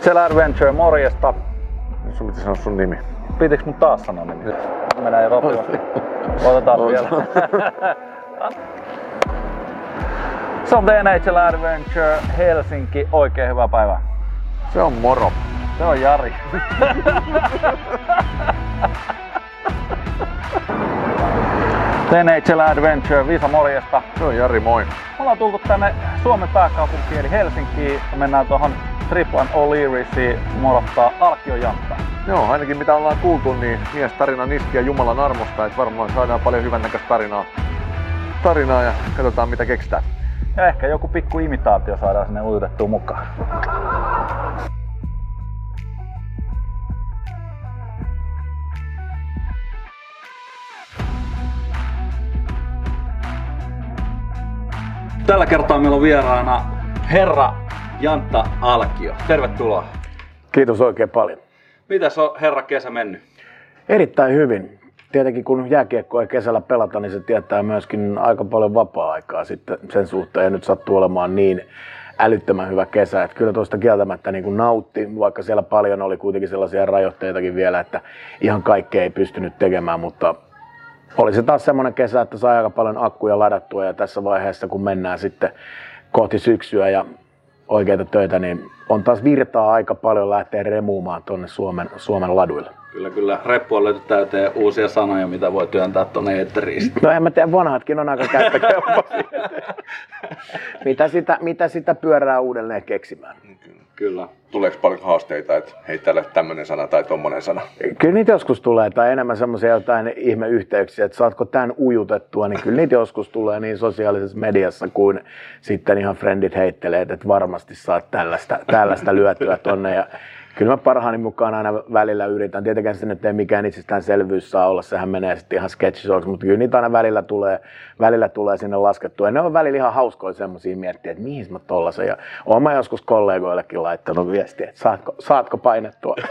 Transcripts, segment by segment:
NHL Adventure, morjesta. Sun piti sanoa sun nimi. Pitikö mun taas sanoa nimi? Menee rotivasti. Otetaan vielä. Se on The NHL Adventure Helsinki. Oikein hyvää päivää. Se on moro. Se on Jari. NHL Adventure, Visa morjesta. Se on Jari, moi. Me ollaan tultu tänne Suomen pääkaupunkiin eli Helsinkiin. Mennään tuohon Triplan O'Learysiin morottaa Alkion Jantta. Joo, ainakin mitä ollaan kuultu, niin mies tarina niskiä Jumalan armosta, että varmaan saadaan paljon hyvännäköistä tarinaa, tarinaa ja katsotaan mitä keksitään. Ja ehkä joku pikku imitaatio saadaan sinne ujutettua mukaan. Tällä kertaa meillä on vieraana herra Jantta Alkio. Tervetuloa. Kiitos oikein paljon. Mitäs on herra kesä mennyt? Erittäin hyvin. Tietenkin kun jääkiekko ei kesällä pelata, niin se tietää myöskin aika paljon vapaa-aikaa sitten sen suhteen. Ja nyt sattuu olemaan niin älyttömän hyvä kesä, että kyllä tuosta kieltämättä niin kuin nautti, vaikka siellä paljon oli kuitenkin sellaisia rajoitteitakin vielä, että ihan kaikkea ei pystynyt tekemään, mutta oli se taas semmoinen kesä, että sai aika paljon akkuja ladattua ja tässä vaiheessa kun mennään sitten kohti syksyä ja oikeita töitä, niin on taas virtaa aika paljon lähteä remuumaan tuonne Suomen, Suomen laduille. Kyllä, kyllä. Reppu on löyty täyteen uusia sanoja, mitä voi työntää tuonne eetteriin. No en mä tiedä, vanhatkin on aika käyttökelpoisia. mitä, sitä, mitä sitä pyörää uudelleen keksimään? Kyllä. Tuleeko paljon haasteita, että hei täällä tämmönen sana tai tommonen sana? Kyllä niitä joskus tulee, tai enemmän semmoisia jotain ihmeyhteyksiä, että saatko tämän ujutettua, niin kyllä niitä joskus tulee niin sosiaalisessa mediassa kuin sitten ihan friendit heittelee, että varmasti saat tällaista, tällaista lyötyä tonne. Ja kyllä mä parhaani mukaan aina välillä yritän. Tietenkään se nyt ei mikään itsestäänselvyys saa olla, sehän menee sitten ihan sketchisoiksi, mutta kyllä niitä aina välillä tulee, välillä tulee sinne laskettua. Ja ne on välillä ihan hauskoja semmoisia miettiä, että mihin mä tollasen. Ja oon mä joskus kollegoillekin laittanut viestiä, että saatko, saatko painettua.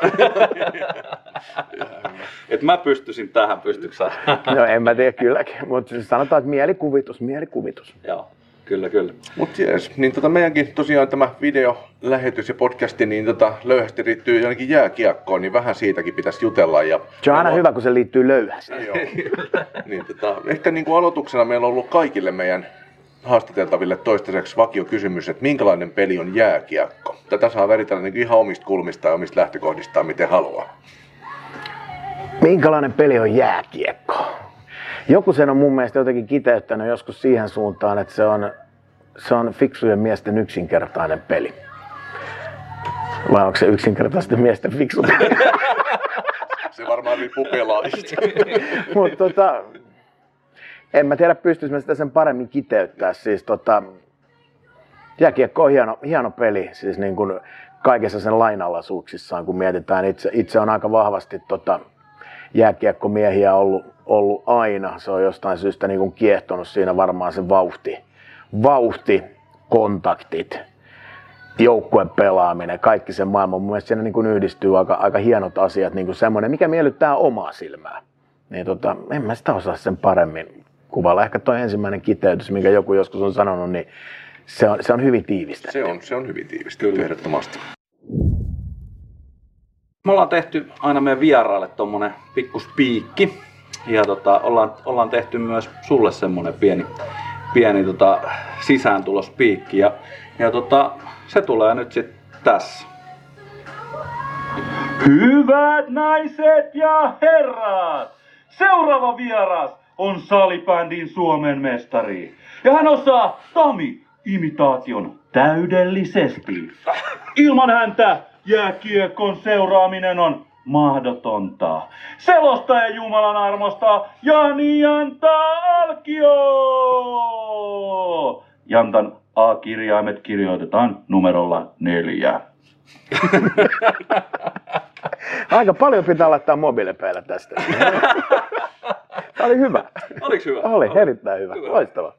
Et mä pystyisin tähän, pystytkö sä? no en mä tiedä kylläkin, mutta siis sanotaan, että mielikuvitus, mielikuvitus. Joo, kyllä, kyllä. Mut jees, niin tota meidänkin tosiaan tämä videolähetys ja podcasti niin tota löyhästi liittyy ainakin jääkiekkoon, niin vähän siitäkin pitäisi jutella. Ja Se on aina meillä hyvä, kun se liittyy löyhästi. Joo. niin, tota, ehkä niin kuin aloituksena meillä on ollut kaikille meidän haastateltaville toistaiseksi vakio kysymys, että minkälainen peli on jääkiekko? Tätä saa väritellä niin ihan omista kulmista ja omista lähtökohdistaan, miten haluaa. Minkälainen peli on jääkiekko? Joku sen on mun mielestä jotenkin kiteyttänyt joskus siihen suuntaan, että se on, se on fiksujen miesten yksinkertainen peli. Vai onko se yksinkertaisten miesten fiksu peli? Se varmaan riippuu pelaajista. Mutta tota, en mä tiedä, pystyisikö mä sitä sen paremmin kiteyttää. Siis tota, jääkiekko on hieno, hieno peli, siis niin kuin kaikessa sen lainalaisuuksissaan, kun mietitään. Itse, itse on aika vahvasti tota, jääkiekkomiehiä ollut, ollut aina. Se on jostain syystä niin kuin kiehtonut siinä varmaan se vauhti, vauhti kontaktit, joukkueen pelaaminen, kaikki sen maailman. Mun mielestä siinä niin kuin yhdistyy aika, aika hienot asiat, niin kuin semmoinen, mikä miellyttää omaa silmää. Niin tota, en mä sitä osaa sen paremmin kuvailla. Ehkä tuo ensimmäinen kiteytys, minkä joku joskus on sanonut, niin se on, se on hyvin tiivistä. Se on, se on hyvin tiivistetty ehdottomasti. Me ollaan tehty aina meidän vieraille tommonen pikku spiikki. Ja tota, ollaan, ollaan tehty myös sulle semmonen pieni, pieni tota, sisääntulospiikki. Ja, ja tota, se tulee nyt sitten tässä. Hyvät naiset ja herrat! Seuraava vieras on salibändin Suomen mestari. Ja hän osaa Tami imitaation täydellisesti. Ilman häntä jääkiekon seuraaminen on mahdotonta. Selostaja Jumalan armosta Jani Janta Alkio! Jantan A-kirjaimet kirjoitetaan numerolla neljä. Aika paljon pitää laittaa mobiilepeillä tästä. Tämä oli hyvä. Oliks hyvä? Oli erittäin hyvä. Loistava.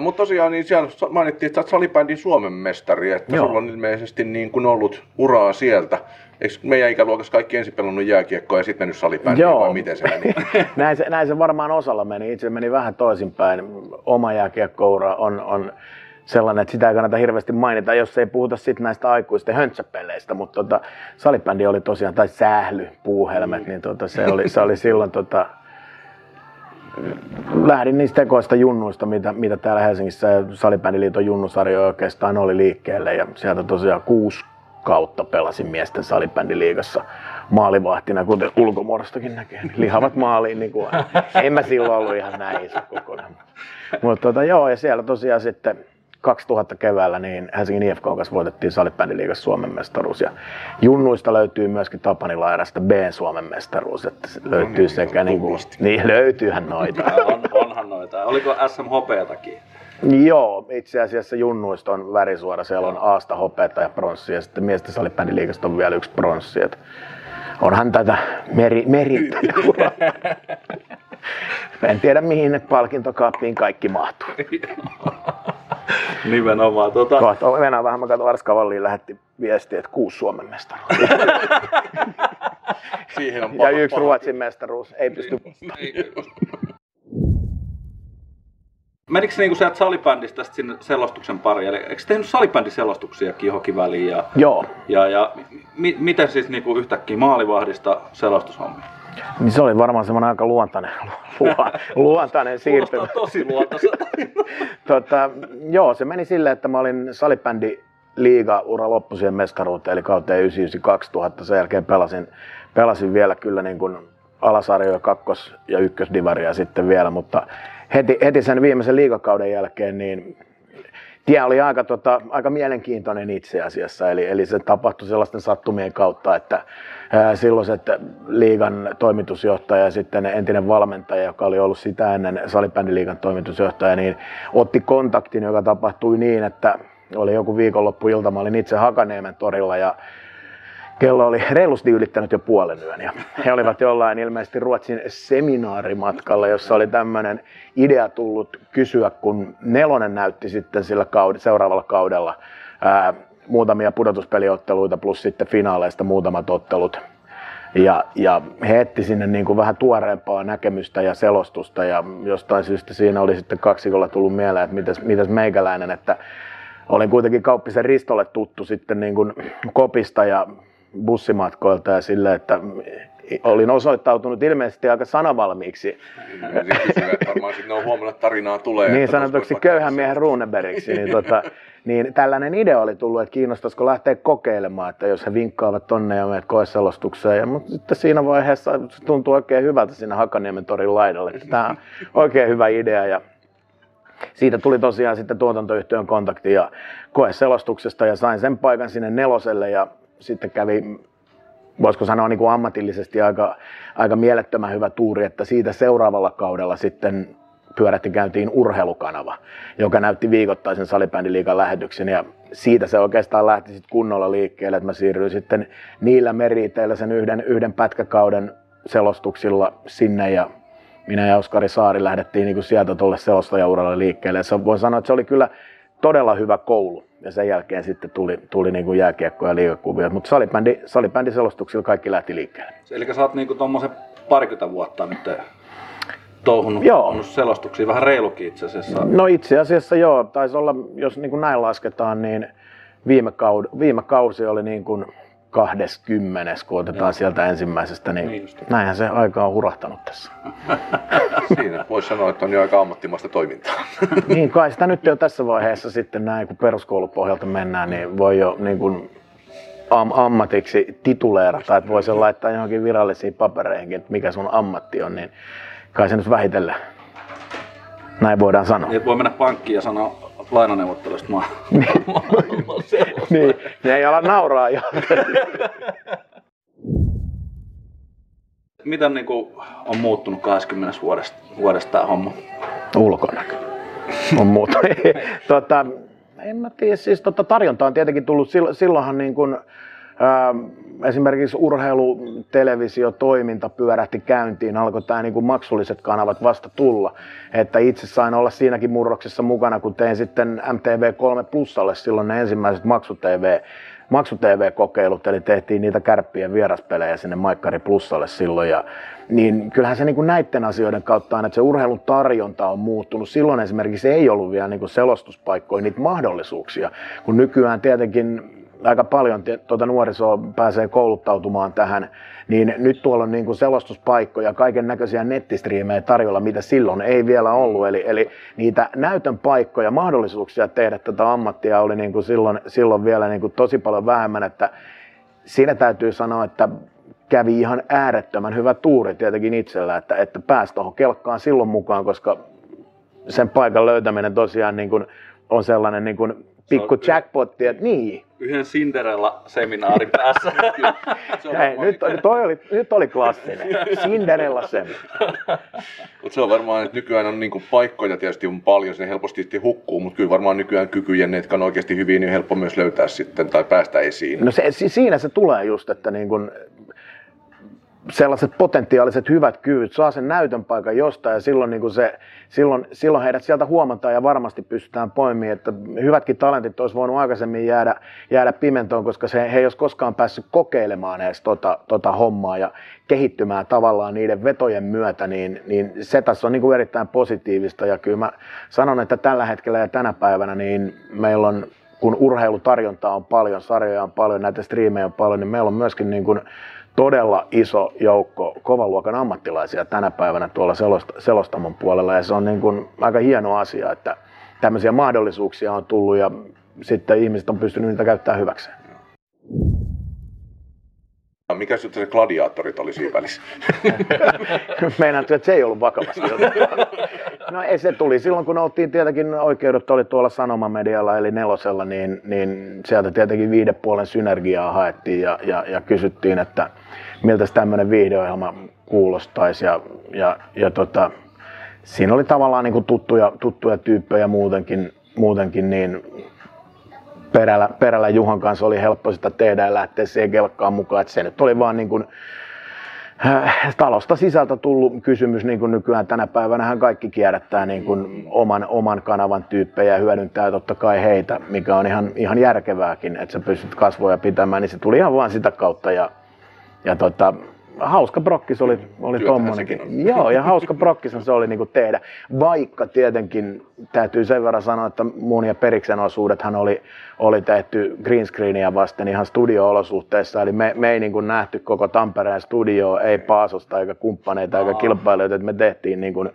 Mutta tosiaan niin siellä mainittiin, että salibändin Suomen mestari, että Joo. sulla on ilmeisesti niin kuin ollut uraa sieltä. Eikö meidän ikäluokassa kaikki ensin pelannut jääkiekkoa ja sitten mennyt salibändiin Joo. vai miten se meni? näin, se, näin se varmaan osalla meni. Itse meni vähän toisinpäin. Oma jääkiekkoura on, on sellainen, että sitä ei kannata hirveästi mainita, jos ei puhuta sitten näistä aikuisten höntsäpeleistä, mutta tota, salibändi oli tosiaan, tai sähly, puuhelmet, niin tota, se, oli, se oli silloin tota, lähdin niistä tekoista junnuista, mitä, mitä täällä Helsingissä Salibändiliiton junnusarjo oikeastaan oli liikkeelle. Ja sieltä tosiaan kuusi kautta pelasin miesten salibändiliigassa maalivahtina, kuten ulkomuodostakin näkee. Niin lihavat maaliin, niin kuin, en mä silloin ollut ihan näin iso kokonaan. Mutta tota, joo, ja siellä tosiaan sitten 2000 keväällä niin Helsingin IFK kanssa voitettiin salibändiliigassa Suomen mestaruus. Ja junnuista löytyy myöskin Tapani Lairasta B Suomen mestaruus. Että se löytyy no niin, sekä niin kuin, niin löytyyhän noita. On, onhan noita. Oliko SMHP-takin? Joo, itse asiassa junnuista on värisuora. Siellä on Aasta hopeata ja pronssia ja sitten miesten salibändiliigasta on vielä yksi pronssi. Että onhan tätä meri, merittäjä. en tiedä mihin ne palkintokaappiin kaikki mahtuu. Nimenomaan. Tota, Kohta mennään vähän, mä katson Arskavalliin lähetti viestiä, että kuusi Suomen mestaruus. Siihen on ja yksi paha- Ruotsin mestaruus. Ei pysty Menikö se niinku sieltä salibändistä sitten sinne selostuksen pariin? Eli eikö tehnyt salibändiselostuksiakin johonkin väliin? Ja, Joo, ja, ja mi, miten siis niinku yhtäkkiä maalivahdista selostushommia? Niin se oli varmaan semmoinen aika luontainen, luo- luontainen siirtymä. Tosi luontaiselta. Tota, joo, se meni silleen, että mä olin salibändi liiga ura loppu siihen mestaruuteen, eli kauteen 99-2000. Sen jälkeen pelasin, pelasin vielä kyllä niin kuin alasarjoja, kakkos- ja ykkösdivaria sitten vielä, mutta heti, heti sen viimeisen liigakauden jälkeen niin tie oli aika, tota, aika mielenkiintoinen itse asiassa, eli, eli se tapahtui sellaisten sattumien kautta, että silloiset liigan toimitusjohtaja ja sitten entinen valmentaja, joka oli ollut sitä ennen salibändiliigan toimitusjohtaja, niin otti kontaktin, joka tapahtui niin, että oli joku viikonloppuilta, mä olin itse Hakaniemen torilla ja kello oli reilusti ylittänyt jo puolen yön. Ja he olivat jollain ilmeisesti Ruotsin seminaarimatkalla, jossa oli tämmöinen idea tullut kysyä, kun Nelonen näytti sitten sillä kaud- seuraavalla kaudella ää, muutamia pudotuspeliotteluita plus sitten finaaleista muutamat ottelut. Ja, ja he etti sinne niin kuin vähän tuoreempaa näkemystä ja selostusta ja jostain syystä siinä oli sitten kaksikolla tullut mieleen, että mitäs, mitäs meikäläinen, että olin kuitenkin Kauppisen Ristolle tuttu sitten niin kuin kopista ja bussimatkoilta ja sille, että olin osoittautunut ilmeisesti aika sanavalmiiksi varmaan sitten on huomannut, että tarinaa tulee. niin sanotuksi köyhän miehen Runebergiksi, niin, tota, niin tällainen idea oli tullut, että kiinnostaisiko lähteä kokeilemaan, että jos he vinkkaavat tonne ja meidät koeselostukseen. Ja, mutta sitten siinä vaiheessa se tuntui oikein hyvältä siinä Hakaniemen torin laidalle, tämä on oikein hyvä idea ja siitä tuli tosiaan sitten tuotantoyhtiön kontakti ja koeselostuksesta ja sain sen paikan sinne neloselle ja sitten kävi voisiko sanoa niin kuin ammatillisesti aika, aika mielettömän hyvä tuuri, että siitä seuraavalla kaudella sitten pyörätti käyntiin urheilukanava, joka näytti viikoittaisen salibändiliigan lähetyksen ja siitä se oikeastaan lähti sitten kunnolla liikkeelle, että mä siirryin sitten niillä meriteillä sen yhden, yhden pätkäkauden selostuksilla sinne ja minä ja Oskari Saari lähdettiin niin kuin sieltä tuolle selostajauralle liikkeelle. Ja voin sanoa, että se oli kyllä todella hyvä koulu. Ja sen jälkeen sitten tuli, tuli niin kuin jääkiekko ja liigakuvia. Mutta salibändi, salibändiselostuksilla kaikki lähti liikkeelle. Eli sä oot niinku tommosen parikymmentä vuotta nyt touhunut Joo. selostuksia, vähän reilukin itse asiassa. No itse asiassa joo, taisi olla, jos niin kuin näin lasketaan, niin viime, kaud, viime kausi oli niin kuin 20, kun otetaan Joo. sieltä ensimmäisestä, niin, Niin just. näinhän se aika on hurahtanut tässä. Siinä voisi sanoa, että on jo aika ammattimaista toimintaa. niin kai sitä nyt jo tässä vaiheessa sitten näin, kun peruskoulupohjalta mennään, niin voi jo niin kuin am- ammatiksi tituleerata, että voi sen laittaa johonkin virallisiin papereihinkin, että mikä sun ammatti on, niin kai se nyt vähitellen näin voidaan sanoa. Niin, että voi mennä pankkiin ja sanoa lainaneuvottelusta maa. niin, ne ei ala nauraa jo. Miten niinku on muuttunut 20 vuodesta, vuodesta tämä homma? ulkonäkö on muuta. tota, en mä tiedä, siis tota, tarjonta on tietenkin tullut, sil- silloinhan niin ää, esimerkiksi urheilu, televisio, toiminta pyörähti käyntiin, alkoi tämä niin maksulliset kanavat vasta tulla. Että itse sain olla siinäkin murroksessa mukana, kun tein sitten MTV3 Plusalle silloin ne ensimmäiset maksu-TV maksu-TV-kokeilut, eli tehtiin niitä kärppien vieraspelejä sinne Maikkari Plussalle silloin. Ja, niin kyllähän se niin kuin näiden asioiden kautta on, että se urheilun tarjonta on muuttunut. Silloin esimerkiksi ei ollut vielä niin kuin selostuspaikkoja, niitä mahdollisuuksia, kun nykyään tietenkin aika paljon tuota nuorisoa pääsee kouluttautumaan tähän, niin nyt tuolla on niin kuin selostuspaikkoja, kaiken näköisiä nettistriimejä tarjolla, mitä silloin ei vielä ollut. Eli, eli niitä näytön paikkoja, mahdollisuuksia tehdä tätä ammattia oli niin kuin silloin, silloin vielä niin kuin tosi paljon vähemmän, että siinä täytyy sanoa, että kävi ihan äärettömän hyvä tuuri tietenkin itsellä, että, että pääsi tuohon kelkkaan silloin mukaan, koska sen paikan löytäminen tosiaan niin kuin on sellainen niin kuin pikku jackpotti, että niin. Yhden Cinderella-seminaarin päässä. Hei, nyt, toi oli, nyt oli klassinen. Cinderella seminaari. Mutta se on varmaan, että nykyään on niinku paikkoja tietysti on paljon, se helposti hukkuu, mutta kyllä varmaan nykyään kykyjen, ne, jotka on oikeasti hyvin, niin on helppo myös löytää sitten tai päästä esiin. No se, siinä se tulee just, että niin kun sellaiset potentiaaliset hyvät kyvyt, saa sen näytön paikan jostain ja silloin, niin kuin se, silloin, silloin heidät sieltä huomataan ja varmasti pystytään poimimaan, että hyvätkin talentit olisi voinut aikaisemmin jäädä, jäädä pimentoon, koska se, he ei olisi koskaan päässyt kokeilemaan edes tota, tota hommaa ja kehittymään tavallaan niiden vetojen myötä, niin, niin se tässä on niin kuin erittäin positiivista. Ja kyllä mä sanon, että tällä hetkellä ja tänä päivänä niin meillä on kun urheilutarjontaa on paljon, sarjoja on paljon, näitä striimejä on paljon, niin meillä on myöskin niin kuin todella iso joukko kovan luokan ammattilaisia tänä päivänä tuolla selostamon puolella ja se on niin kuin aika hieno asia, että tämmöisiä mahdollisuuksia on tullut ja sitten ihmiset on pystynyt niitä käyttämään hyväkseen. Mikä sitten se gladiaattorit oli siinä välissä? Meinaan, että se ei ollut vakavasti. No ei se tuli silloin, kun oltiin tietenkin oikeudet oli tuolla Sanomamedialla eli nelosella, niin, niin sieltä tietenkin viidepuolen synergiaa haettiin ja, ja, ja kysyttiin, että miltä tämmöinen viihdeohjelma kuulostaisi. Ja, ja, ja tota, siinä oli tavallaan niin kuin tuttuja, tuttuja tyyppejä muutenkin, muutenkin niin perällä, perällä Juhan kanssa oli helppo sitä tehdä ja lähteä siihen kelkkaan mukaan. Että se nyt oli vaan niin kuin, äh, talosta sisältä tullut kysymys, niin kuin nykyään tänä päivänä kaikki kierrättää niin kuin oman, oman kanavan tyyppejä ja hyödyntää totta kai heitä, mikä on ihan, ihan järkevääkin, että sä pystyt kasvoja pitämään, niin se tuli ihan vaan sitä kautta ja, ja tota, hauska brokkis oli, oli tommonenkin. Joo, ja hauska brokkis se oli niinku tehdä. Vaikka tietenkin täytyy sen verran sanoa, että mun ja Periksen osuudethan oli, oli tehty green screenia vasten ihan studio-olosuhteissa. Eli me, me ei niinku nähty koko Tampereen studio, ei Paasosta eikä kumppaneita eikä kilpailijoita. Että me tehtiin, niinku,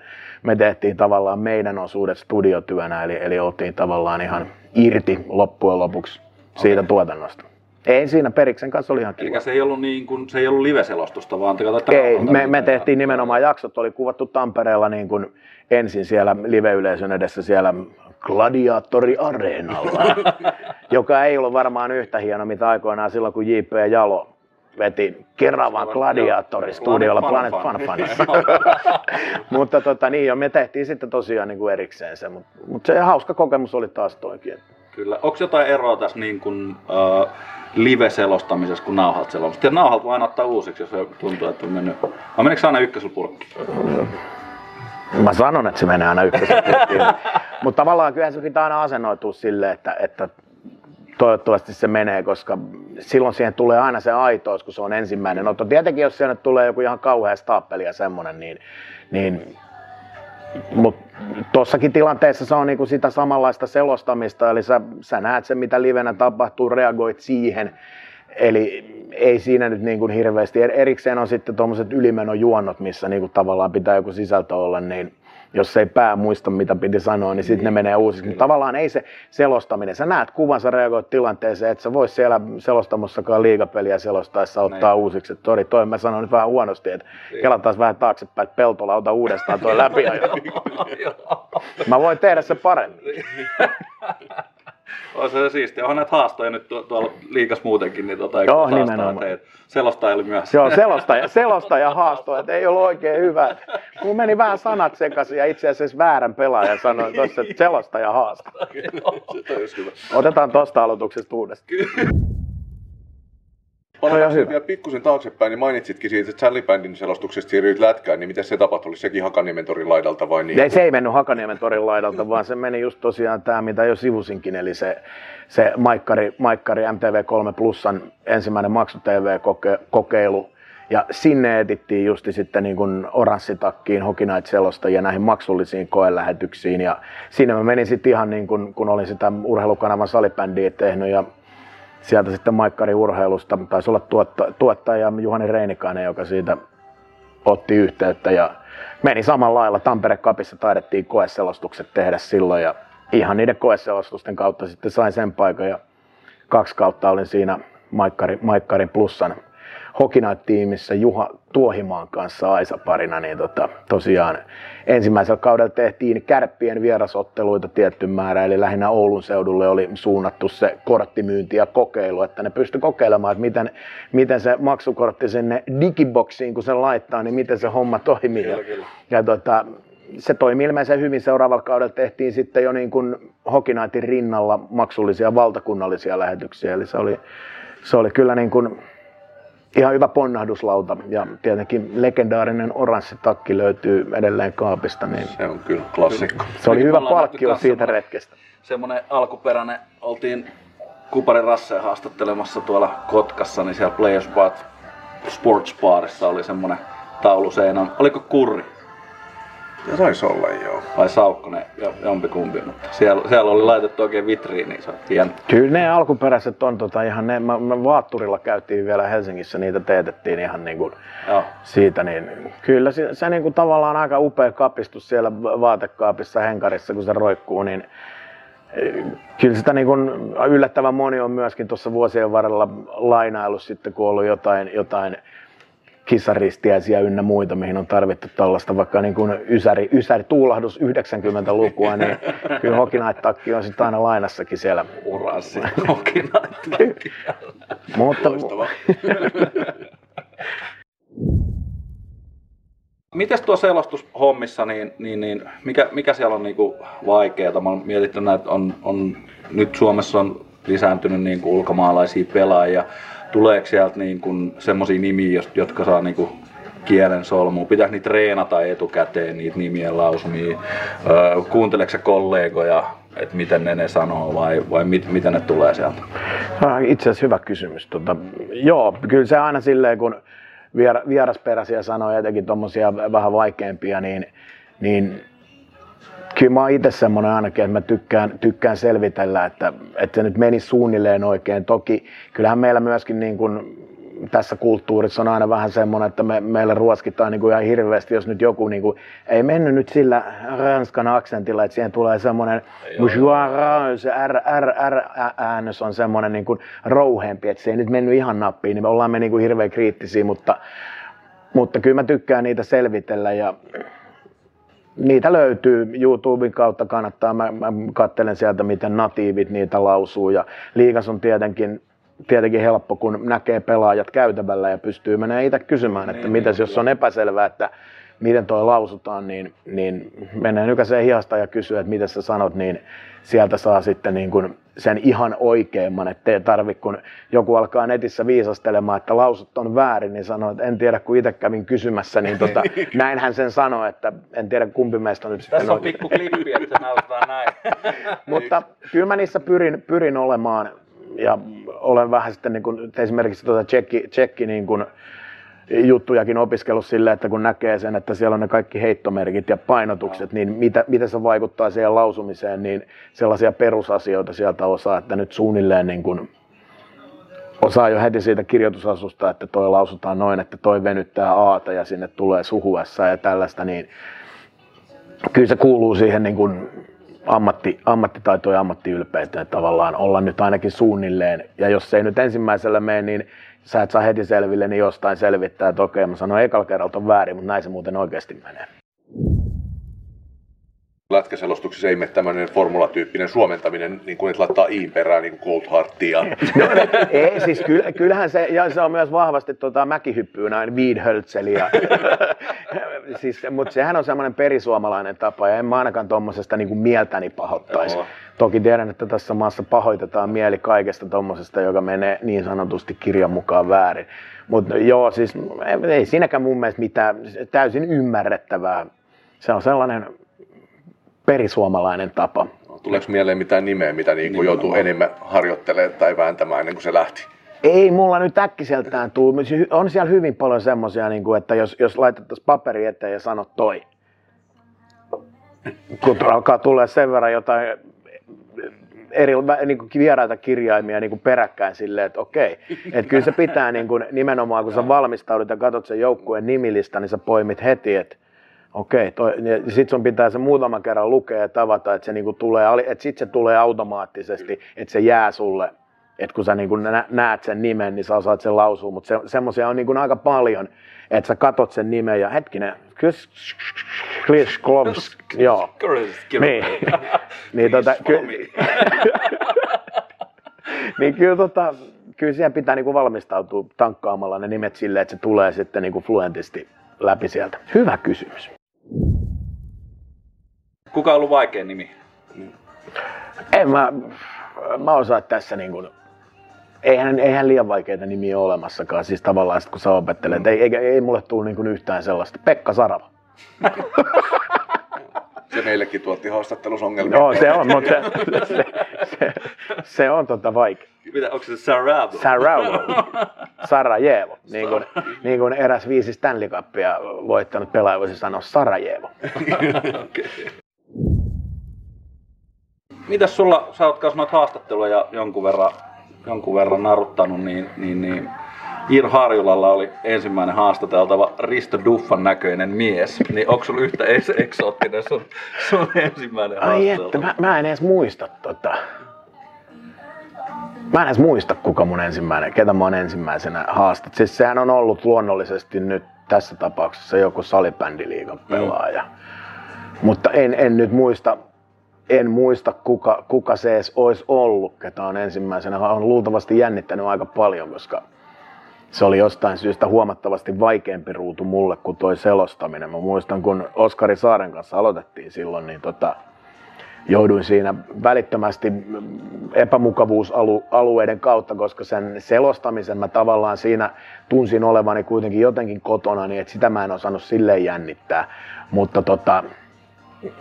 me tehtiin tavallaan meidän osuudet studiotyönä, eli, eli oltiin tavallaan ihan irti loppujen lopuksi siitä okay. tuotannosta. Ei siinä Periksen kanssa oli ihan kiva. Eli se ei ollut, niin kuin, se ei ollut live-selostusta, vaan te Ei, me, me tehtiin nimenomaan jaksot, oli kuvattu Tampereella niin kuin ensin siellä live-yleisön edessä siellä Gladiatori Areenalla, joka ei ollut varmaan yhtä hieno, mitä aikoinaan silloin, kun J.P. Jalo veti Keravan Gladiatori-studiolla Planet Fun Funissa. mutta tota, niin, jo, me tehtiin sitten tosiaan niin kuin erikseen se, mutta, mutta se hauska kokemus oli taas toikin. Kyllä. Onko jotain eroa tässä niin kuin, uh, live-selostamisessa kuin nauhalta selostamisessa? Ja nauhalta voi aina ottaa uusiksi, jos tuntuu, että on mennyt. Vai menikö aina ykkösellä Mä sanon, että se menee aina ykkösellä Mutta tavallaan kyllä se pitää aina asennoitua silleen, että, että toivottavasti se menee, koska silloin siihen tulee aina se aitous, kun se on ensimmäinen otto. Tietenkin jos siellä tulee joku ihan kauhea staappeli ja semmoinen, niin, niin mutta tuossakin tilanteessa se on niinku sitä samanlaista selostamista, eli sä, sä näet sen, mitä livenä tapahtuu, reagoit siihen. Eli ei siinä nyt niin kuin hirveästi. Erikseen on sitten tuommoiset ylimenojuonnot, missä niin kuin tavallaan pitää joku sisältö olla, niin jos ei pää muista, mitä piti sanoa, niin sitten ne menee uusiksi. Mutta tavallaan ei se selostaminen. Sä näet kuvan, sä reagoit tilanteeseen, että sä vois siellä selostamossakaan liigapeliä selostaessa ottaa Näin. uusiksi. Että tori, toi mä sanoin nyt vähän huonosti, että niin. kelataan vähän taaksepäin, että peltolauta uudestaan toi läpi. mä voin tehdä se paremmin. On se siistiä. Onhan näitä haastoja nyt tuolla liikas muutenkin, niin tota, Joo, nimenomaan. Teet. Selostaja oli myös. Joo, selostaja, selostaja haastoi, että ei ollut oikein hyvä. Mun meni vähän sanat sekaisin ja itse asiassa väärän pelaajan sanoin tuossa, että selostaja haastoi. Otetaan tuosta aloituksesta uudestaan. Palataan hyvä. vielä pikkusen taaksepäin, niin mainitsitkin siitä, että Sallibändin selostuksesta siirryit lätkään, niin miten se tapahtui? Oli sekin Hakaniemen torin laidalta vai niin? Ei, se ei mennyt Hakaniemen torin laidalta, vaan se meni just tosiaan tämä, mitä jo sivusinkin, eli se, se Maikkari, Maikkari MTV3 Plusan ensimmäinen maksu-TV-kokeilu. Ja sinne etittiin justi sitten niin kuin oranssitakkiin Hockey Night selostajia näihin maksullisiin koelähetyksiin. Ja siinä mä menin sitten ihan niin kuin, kun olin sitä urheilukanavan salibändiä tehnyt ja sieltä sitten Maikkari urheilusta, taisi olla tuotta, tuottaja Juhani Reinikainen, joka siitä otti yhteyttä ja meni samalla lailla. Tampere Kapissa taidettiin koeselostukset tehdä silloin ja ihan niiden koeselostusten kautta sitten sain sen paikan ja kaksi kautta olin siinä Maikkari, Maikkarin plussan Hockey Night-tiimissä Juha Tuohimaan kanssa Aisa parina, niin tota, tosiaan ensimmäisellä kaudella tehtiin kärppien vierasotteluita tietty määrä, eli lähinnä Oulun seudulle oli suunnattu se korttimyynti ja kokeilu, että ne pysty kokeilemaan, että miten, miten se maksukortti sinne digiboksiin, kun se laittaa, niin miten se homma toimii. Ja, ja tota, se toimi ilmeisen hyvin. Seuraavalla kaudella tehtiin sitten jo niin kuin Hockey Nightin rinnalla maksullisia valtakunnallisia lähetyksiä, eli se oli, se oli kyllä niin kuin ihan hyvä ponnahduslauta. Ja tietenkin legendaarinen oranssi takki löytyy edelleen kaapista, niin Se on kyllä klassikko. se oli hyvä palkkio siitä semmoinen- retkestä. semmonen alkuperäinen, oltiin Kuparin Rasseen haastattelemassa tuolla Kotkassa, niin siellä Players Bar, Sports Barissa oli semmonen taulu seinä. Oliko Kurri Ja saisi olla, joo. vai Saukkonen, jo- jompikumpi, mutta siellä, siellä oli laitettu oikein vitriini, se on. Kyllä ne alkuperäiset on tota ihan ne, mä, mä Vaatturilla käytiin vielä Helsingissä, niitä teetettiin ihan niin kuin Joo. siitä, niin kyllä se, se niin kuin tavallaan aika upea kapistus siellä vaatekaapissa Henkarissa, kun se roikkuu, niin eh, kyllä sitä niin kuin yllättävän moni on myöskin tuossa vuosien varrella lainaillut sitten, kun on ollut jotain, jotain kissaristiäisiä ynnä muita, mihin on tarvittu tällaista vaikka niin kuin ysäri, ysäri tuulahdus 90-lukua, niin kyllä Hockey Night takki on sitten aina lainassakin siellä. Oranssi. Okina. Mutta. Mites tuo selostushommissa, niin, niin, niin mikä, mikä siellä on niinku vaikeaa? Mä oon mietitty näitä, on, on, nyt Suomessa on lisääntynyt niinku ulkomaalaisia pelaajia. Tuleeko sieltä niinku semmoisia nimiä, jotka saa niinku kielen solmuun? Pitääkö niitä treenata etukäteen, niitä nimien lausumia? Kuunteleeko kollegoja, että miten ne ne sanoo vai, vai mit, miten ne tulee sieltä? Ah, Itse asiassa hyvä kysymys. Tota, joo, kyllä se aina silleen, kun vier, vierasperäisiä sanoja, etenkin tuommoisia vähän vaikeampia, niin, niin kyllä mä oon itse semmoinen ainakin, että mä tykkään, tykkään selvitellä, että, että se nyt menisi suunnilleen oikein. Toki kyllähän meillä myöskin niin kuin tässä kulttuurissa on aina vähän semmoinen, että me, meillä ruoskitaan niin kuin ihan hirveästi, jos nyt joku niin kuin, ei mennyt nyt sillä ranskan aksentilla, että siihen tulee semmoinen se R, R, R äänös on semmoinen niin kuin rouheempi, että se ei nyt mennyt ihan nappiin, niin me ollaan me niin kuin hirveän kriittisiä, mutta, mutta kyllä mä tykkään niitä selvitellä ja niitä löytyy YouTuben kautta kannattaa. Mä, mä katselen sieltä, miten natiivit niitä lausuu. Ja liigas on tietenkin, tietenkin helppo, kun näkee pelaajat käytävällä ja pystyy menemään itse kysymään, että Niin, mitäs niin, jos on epäselvää, että miten toi lausutaan, niin, niin menee nykäiseen hihasta ja kysyy, että miten sä sanot, niin sieltä saa sitten niin kuin sen ihan oikeimman, ettei tarvi, kun joku alkaa netissä viisastelemaan, että lausut on väärin, niin sanoo, että en tiedä, kun itse kävin kysymässä, niin tota, näinhän sen sanoi, että en tiedä kumpi meistä on nyt sitten Tässä on oikein. pikku klippi, että se näytetään näin. Mutta kyllä mä niissä pyrin, pyrin olemaan ja olen vähän sitten niin kuin, esimerkiksi tuota tsekki, tsekki niin kuin, juttujakin opiskellut silleen, että kun näkee sen, että siellä on ne kaikki heittomerkit ja painotukset, niin mitä, mitä se vaikuttaa siihen lausumiseen, niin sellaisia perusasioita sieltä osaa, että nyt suunnilleen niin kuin osaa jo heti siitä kirjoitusasusta, että toi lausutaan noin, että toi venyttää aata ja sinne tulee suhuessa ja tällaista, niin kyllä se kuuluu siihen niin kuin ammatti, ammattitaitoon ja ammattiylpeyteen tavallaan olla nyt ainakin suunnilleen. Ja jos se ei nyt ensimmäisellä mene, niin sä et saa heti selville, niin jostain selvittää, että okei, mä sanoin ekalla kerralta on väärin, mutta näin se muuten oikeasti menee. Lätkäselostuksessa ei mene tämmöinen formulatyyppinen suomentaminen, niin kuin että laittaa iin perään niin kuin Coldheartia. Ei, siis kyll, kyllähän se, ja se on myös vahvasti tota, mäkihyppyä näin Wiedhölzeli ja siis, mutta sehän on semmoinen perisuomalainen tapa ja en mä ainakaan tuommoisesta niin mieltäni pahoittaisi. Joo. Toki tiedän, että tässä maassa pahoitetaan mieli kaikesta tuommoisesta, joka menee niin sanotusti kirjan mukaan väärin. Mutta joo, siis ei siinäkään mun mielestä mitään täysin ymmärrettävää. Se on sellainen perisuomalainen tapa. Tuleeko mieleen mitään nimeä, mitä niin kuin joutuu enemmän harjoittelemaan tai vääntämään ennen kuin se lähti? Ei mulla nyt äkkiseltään tuu. On siellä hyvin paljon semmoisia, niin kuin, että jos, jos laitettaisiin paperi eteen ja sanot toi. Kun alkaa tulla sen verran jotain eri niin kuin vieraita kirjaimia niin kuin peräkkäin silleen, että okei. Että kyllä se pitää niin kuin, nimenomaan, kun sä valmistaudut ja katsot sen joukkueen nimilista, niin sä poimit heti, että okei. Ja sit sun pitää se muutaman kerran lukea ja tavata, että se niin kuin tulee, että sit se tulee automaattisesti, että se jää sulle että kun sä niin kun näet sen nimen, niin sä osaat sen lausua, mutta se, semmoisia on niin kun aika paljon, että sä katot sen nimen ja hetkinen, Kloms, joo. Niin, niin, tota, ky- niin kyllä, tota, kyllä siihen pitää niin kuin valmistautua tankkaamalla ne nimet silleen, että se tulee sitten niin kuin fluentisti läpi sieltä. Hyvä kysymys. Kuka on ollut vaikein nimi? En mä, mä osaa tässä niin kuin eihän, eihän liian vaikeita nimiä ole olemassakaan, siis tavallaan sit, kun sä opettelet, ei, ei, ei mulle tule niin yhtään sellaista. Pekka Sarava. Se meillekin tuotti haastattelussa ongelmia. Joo, se on, mutta se, se, se, se on tota vaikea. Mitä, onko se Sarajevo? Sarajevo. Sarajevo. Niin kuin, niin kuin eräs viisi Stanley Cupia voittanut pelaaja voisi sanoa Sarajevo. okay. Mitäs sulla, sä oot kanssa noita haastatteluja jonkun verran jonkun verran naruttanut, niin, niin, niin Ir Harjulalla oli ensimmäinen haastateltava Risto Duffan näköinen mies. Niin onko sulla yhtä eksoottinen sun, sun ensimmäinen Ai että, mä, mä, en edes muista tota. Mä en edes muista, kuka mun ensimmäinen, ketä mä oon ensimmäisenä haastat. Siis sehän on ollut luonnollisesti nyt tässä tapauksessa joku salibändiliigan pelaaja. Mm. Mutta en, en nyt muista, en muista kuka, kuka se edes olisi ollut, ketä on ensimmäisenä. On luultavasti jännittänyt aika paljon, koska se oli jostain syystä huomattavasti vaikeampi ruutu mulle kuin toi selostaminen. Mä muistan, kun Oskari Saaren kanssa aloitettiin silloin, niin tota, jouduin siinä välittömästi epämukavuusalueiden kautta, koska sen selostamisen mä tavallaan siinä tunsin olevani kuitenkin jotenkin kotona, niin että sitä mä en osannut silleen jännittää. Mutta tota,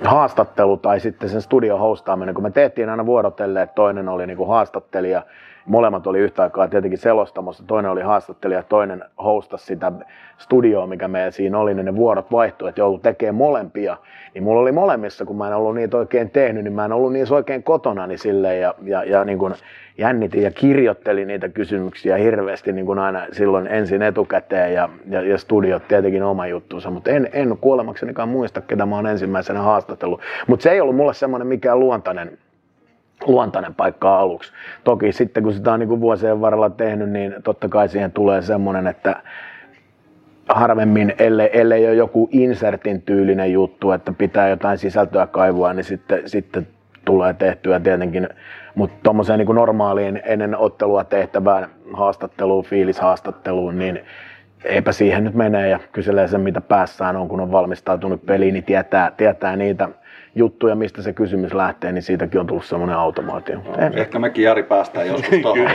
haastattelu tai sitten sen studion hostaaminen, kun me tehtiin aina vuorotelle, että toinen oli niin kuin haastattelija, molemmat oli yhtä aikaa tietenkin selostamossa, toinen oli haastattelija, toinen hostasi sitä studioa, mikä meillä siinä oli, niin ne vuorot vaihtui, että joudut tekee molempia, niin mulla oli molemmissa, kun mä en ollut niitä oikein tehnyt, niin mä en ollut niissä oikein kotona niin silleen, ja, ja, ja niin kuin jännitin ja kirjoittelin niitä kysymyksiä hirveästi niin kuin aina silloin ensin etukäteen ja, ja, ja studiot tietenkin oma juttuunsa, mutta en, en kuolemaksenikaan muista, ketä mä oon ensimmäisenä haastatellut. Mutta se ei ollut mulle semmoinen mikään luontainen, luontainen paikka aluksi. Toki sitten kun sitä on niin vuosien varrella tehnyt, niin totta kai siihen tulee semmoinen, että harvemmin, ellei, ellei ole joku insertin tyylinen juttu, että pitää jotain sisältöä kaivua, niin sitten, sitten tulee tehtyä tietenkin, mutta tuommoiseen niin normaaliin ennen ottelua tehtävään haastatteluun, fiilishaastatteluun, niin eipä siihen nyt menee ja kyselee sen, mitä päässään on, kun on valmistautunut peliin, niin tietää, tietää niitä juttuja, mistä se kysymys lähtee, niin siitäkin on tullut semmoinen automaatio. No, ehkä mekin Jari päästään joskus tuohon.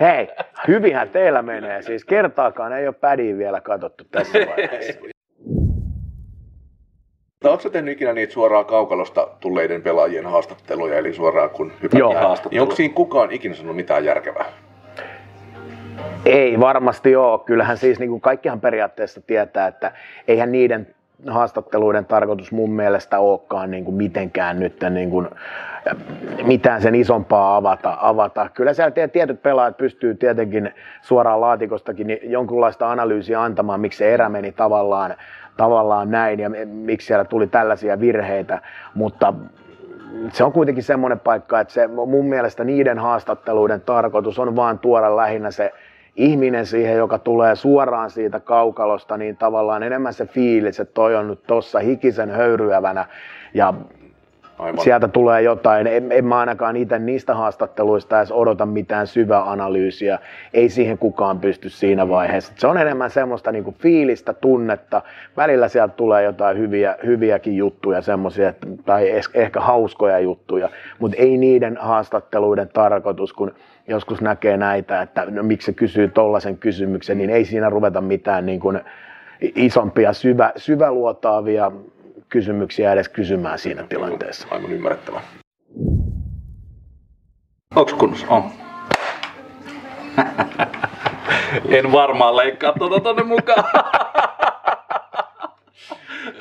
Hei, hyvinhän teillä menee. Siis kertaakaan ei ole pädiä vielä katsottu tässä vaiheessa. No, Oletko tehnyt ikinä niitä suoraan kaukalosta tulleiden pelaajien haastatteluja, eli suoraan kun hypätään? Joo. Niin onko siinä kukaan ikinä sanonut mitään järkevää? Ei varmasti ole. Kyllähän siis niin kuin kaikkihan periaatteessa tietää, että eihän niiden haastatteluiden tarkoitus mun mielestä olekaan niin kuin mitenkään nyt niin kuin mitään sen isompaa avata. avata. Kyllä siellä tietyt pelaajat pystyy tietenkin suoraan laatikostakin jonkunlaista analyysiä antamaan, miksi se erä meni tavallaan tavallaan näin ja miksi siellä tuli tällaisia virheitä, mutta se on kuitenkin semmoinen paikka, että se mun mielestä niiden haastatteluiden tarkoitus on vaan tuoda lähinnä se ihminen siihen, joka tulee suoraan siitä kaukalosta, niin tavallaan enemmän se fiilis, että toi on nyt tossa hikisen höyryävänä ja Aivan. sieltä tulee jotain. En, en mä ainakaan itse niistä haastatteluista edes odota mitään syvää analyysiä. Ei siihen kukaan pysty siinä vaiheessa. Se on enemmän semmoista niinku fiilistä, tunnetta. Välillä sieltä tulee jotain hyviä, hyviäkin juttuja, semmoisia, tai es- ehkä hauskoja juttuja, mutta ei niiden haastatteluiden tarkoitus, kun joskus näkee näitä, että no, miksi se kysyy tollaisen kysymyksen, niin ei siinä ruveta mitään niin kuin isompia syvä, syväluotaavia kysymyksiä edes kysymään siinä tilanteessa. Aivan ymmärrettävää. Onks kunnossa? On. en varmaan leikkaa tuota tonne mukaan.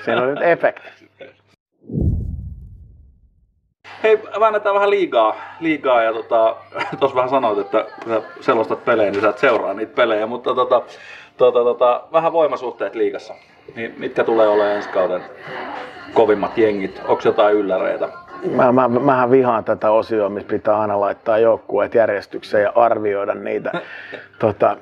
Siinä on nyt efekti. Hei, väännetään vähän liigaa, liigaa ja tota, vähän sanoit, että sä selostat pelejä, niin sä et seuraa niitä pelejä, mutta tota, tota, tota, vähän voimasuhteet liigassa. Niin mitkä tulee olemaan ensi kauden kovimmat jengit? Onko jotain ylläreitä? Mä, mä, mähän vihaan tätä osioa, missä pitää aina laittaa joukkueet järjestykseen ja arvioida niitä. tota,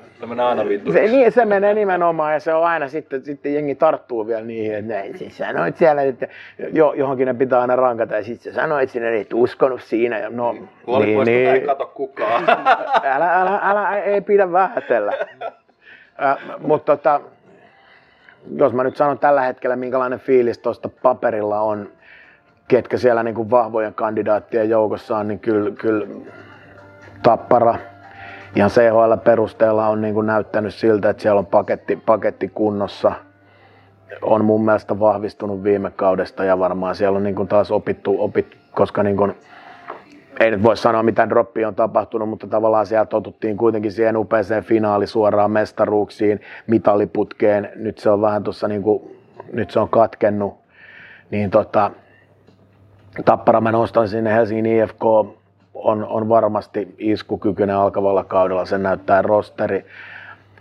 aina se, niin, se menee nimenomaan ja se on aina sitten, sitten jengi tarttuu vielä niihin, että näin siis sanoit siellä, että jo, johonkin ne pitää aina rankata ja sitten sä sanoit sinne, että et uskonut siinä. Ja no, Huolipoista niin, ei kato kukaan. älä, älä, älä, ei pidä vähätellä. Äh, mutta tota, jos mä nyt sanon tällä hetkellä, minkälainen fiilis tuosta paperilla on, ketkä siellä niin kuin vahvojen kandidaattien joukossa on, niin kyllä, kyllä Tappara ihan CHL perusteella on niin kuin näyttänyt siltä, että siellä on paketti, paketti kunnossa. On mun mielestä vahvistunut viime kaudesta ja varmaan siellä on niin kuin taas opittu, opittu koska niin kuin, ei nyt voi sanoa mitä droppia on tapahtunut, mutta tavallaan siellä totuttiin kuitenkin siihen upeeseen finaali suoraan mestaruuksiin, mitaliputkeen. Nyt se on vähän tuossa niin kuin, nyt se on katkennut. Niin tota, Tappara mä nostan sinne Helsingin IFK on, on varmasti iskukykyinen alkavalla kaudella, sen näyttää rosteri.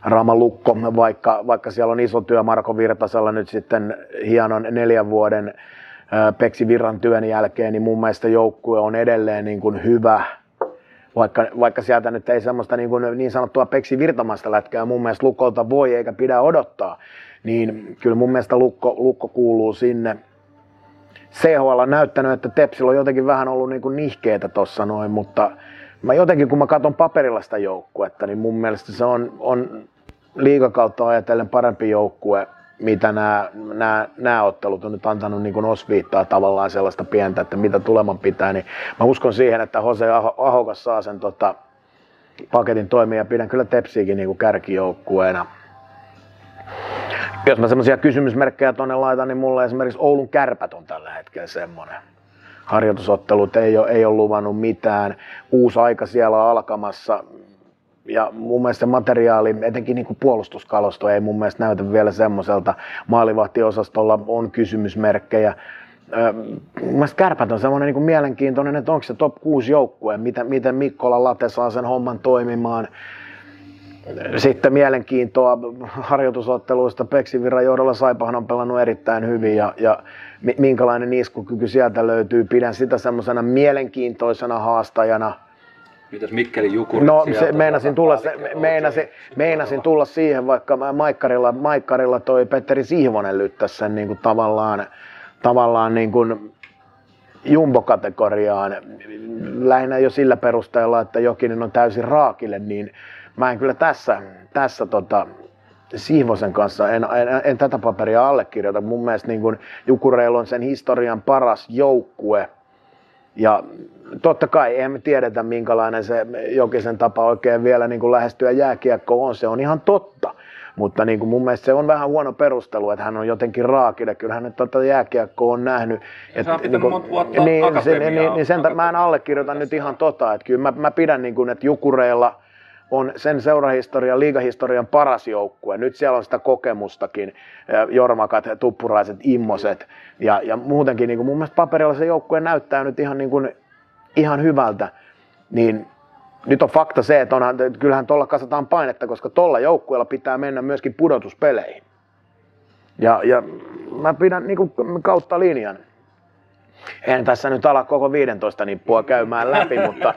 Rama Lukko, vaikka, vaikka siellä on iso työ Marko Virtasella nyt sitten hienon neljän vuoden Peksi Virran työn jälkeen, niin mun mielestä joukkue on edelleen niin kuin hyvä, vaikka, vaikka sieltä nyt ei semmoista niin, kuin niin sanottua Peksi Virtamasta lätkää mun mielestä Lukolta voi eikä pidä odottaa, niin kyllä mun mielestä Lukko, Lukko kuuluu sinne. CHL on näyttänyt, että Tepsillä on jotenkin vähän ollut niin nihkeitä tuossa noin, mutta mä jotenkin kun mä katson paperilla sitä joukkuetta, niin mun mielestä se on, on liigakautta ajatellen parempi joukkue, mitä nämä, nämä, nämä ottelut on nyt antanut niin osviittaa tavallaan sellaista pientä, että mitä tuleman pitää, niin mä uskon siihen, että Jose Aho, Ahokas saa sen tota, paketin toimia. Ja pidän kyllä Tepsiäkin niin kärkijoukkueena jos mä semmoisia kysymysmerkkejä tonne laitan, niin mulle esimerkiksi Oulun kärpät on tällä hetkellä semmoinen. Harjoitusottelut ei ole, ei ole luvannut mitään. Uusi aika siellä on alkamassa. Ja mun mielestä materiaali, etenkin niin kuin puolustuskalosto, ei mun mielestä näytä vielä semmoiselta. Maalivahtiosastolla on kysymysmerkkejä. Mun mielestä kärpät on semmoinen niin mielenkiintoinen, että onko se top 6 joukkue, miten, miten Mikkola Late saa sen homman toimimaan sitten mielenkiintoa harjoitusotteluista. Peksivirran johdolla Saipahan on pelannut erittäin hyvin ja, ja minkälainen iskukyky sieltä löytyy. Pidän sitä semmoisena mielenkiintoisena haastajana. Mitäs Mikkeli Jukuri? No se, meinasin, tulla, se, meinasin, meinasin tulla siihen, vaikka Maikkarilla, Maikkarilla toi Petteri Sihvonen lyttäisi sen niin kuin tavallaan, tavallaan niin kuin jumbokategoriaan. Lähinnä jo sillä perusteella, että Jokinen on täysin raakille, niin mä en kyllä tässä, tässä tota, Sihvosen kanssa en, en, en, tätä paperia allekirjoita. Mun mielestä niin kun Jukureilla on sen historian paras joukkue. Ja totta kai eihän me tiedetä, minkälainen se Jokisen tapa oikein vielä niin kuin lähestyä jääkiekko on. Se on ihan totta. Mutta niin kuin mun mielestä se on vähän huono perustelu, että hän on jotenkin raakille. Kyllä hän nyt tota jääkiekkoa on nähnyt. Et, niin, kuin, niin, sen, niin, niin sen, mä en allekirjoita nyt ihan tota. Että kyllä mä, mä pidän niin kuin, että Jukureilla – on sen seurahistorian, liigahistorian paras joukkue. Nyt siellä on sitä kokemustakin, Jormakat, Tuppuraiset, Immoset ja, ja muutenkin niin kuin mun mielestä paperilla se joukkue näyttää nyt ihan, niin kuin, ihan hyvältä. Niin nyt on fakta se, että onhan, kyllähän tuolla kasataan painetta, koska tuolla joukkueella pitää mennä myöskin pudotuspeleihin. Ja, ja mä pidän niin kuin kautta linjan. En tässä nyt ala koko 15 nippua käymään läpi, mutta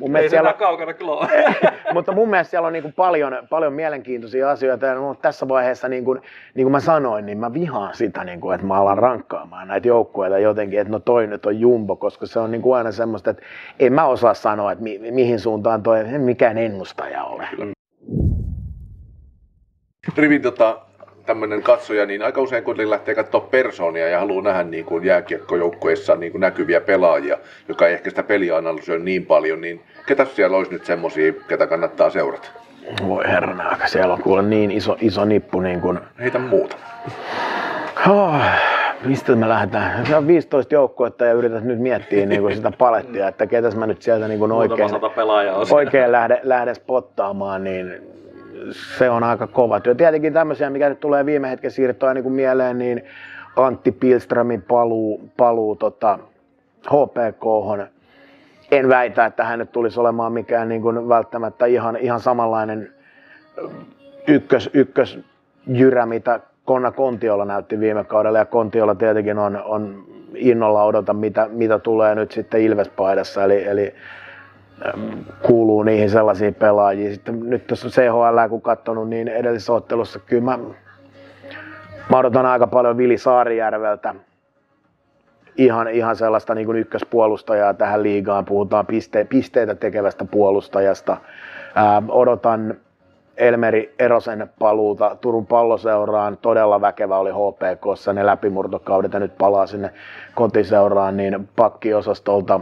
mun Ei siellä, kaukana kyllä ole. mutta mun mielestä siellä on niin kuin paljon, paljon mielenkiintoisia asioita. Ja no, tässä vaiheessa, niin kuin, niin kuin mä sanoin, niin mä vihaan sitä, niin kuin, että mä alan rankkaamaan näitä joukkueita jotenkin, että no toi nyt on jumbo, koska se on niin kuin aina semmoista, että en mä osaa sanoa, että mi, mihin suuntaan toi, en mikään ennustaja ole. Rivin tota, tämmöinen katsoja, niin aika usein kun lähtee katsoa persoonia ja haluaa nähdä niin kuin jääkiekkojoukkueessa niin kuin näkyviä pelaajia, joka ei ehkä sitä peliä analysoi niin paljon, niin ketä siellä olisi nyt semmosia, ketä kannattaa seurata? Voi herran aika, siellä on kuule niin iso, iso nippu niin kuin, Heitä muuta. Oh, mistä me lähdetään? Se on 15 joukkuetta ja yrität nyt miettiä niin kuin sitä palettia, että ketäs mä nyt sieltä niin kuin oikein, oikein lähde, lähde spottaamaan, niin se on aika kova työ. Tietenkin tämmöisiä, mikä nyt tulee viime hetken siirtoa niin kuin mieleen, niin Antti Pilströmin paluu, paluu tota, HPK. En väitä, että hän nyt tulisi olemaan mikään niin kuin välttämättä ihan, ihan samanlainen ykkös, ykkös jyrä, mitä Konna Kontiola näytti viime kaudella. Ja Kontiola tietenkin on, on innolla odota, mitä, mitä tulee nyt sitten Ilvespaidassa. Eli, eli kuuluu niihin sellaisiin pelaajiin. Sitten nyt tuossa CHL, kun katsonut, niin edellisessä ottelussa kyllä mä, mä odotan aika paljon Vili Saarijärveltä ihan, ihan sellaista niin kuin ykköspuolustajaa tähän liigaan. Puhutaan piste, pisteitä tekevästä puolustajasta. Ää, odotan Elmeri Erosen paluuta Turun palloseuraan. Todella väkevä oli HPKssa ne läpimurtokaudet ja nyt palaa sinne kotiseuraan, niin pakkiosastolta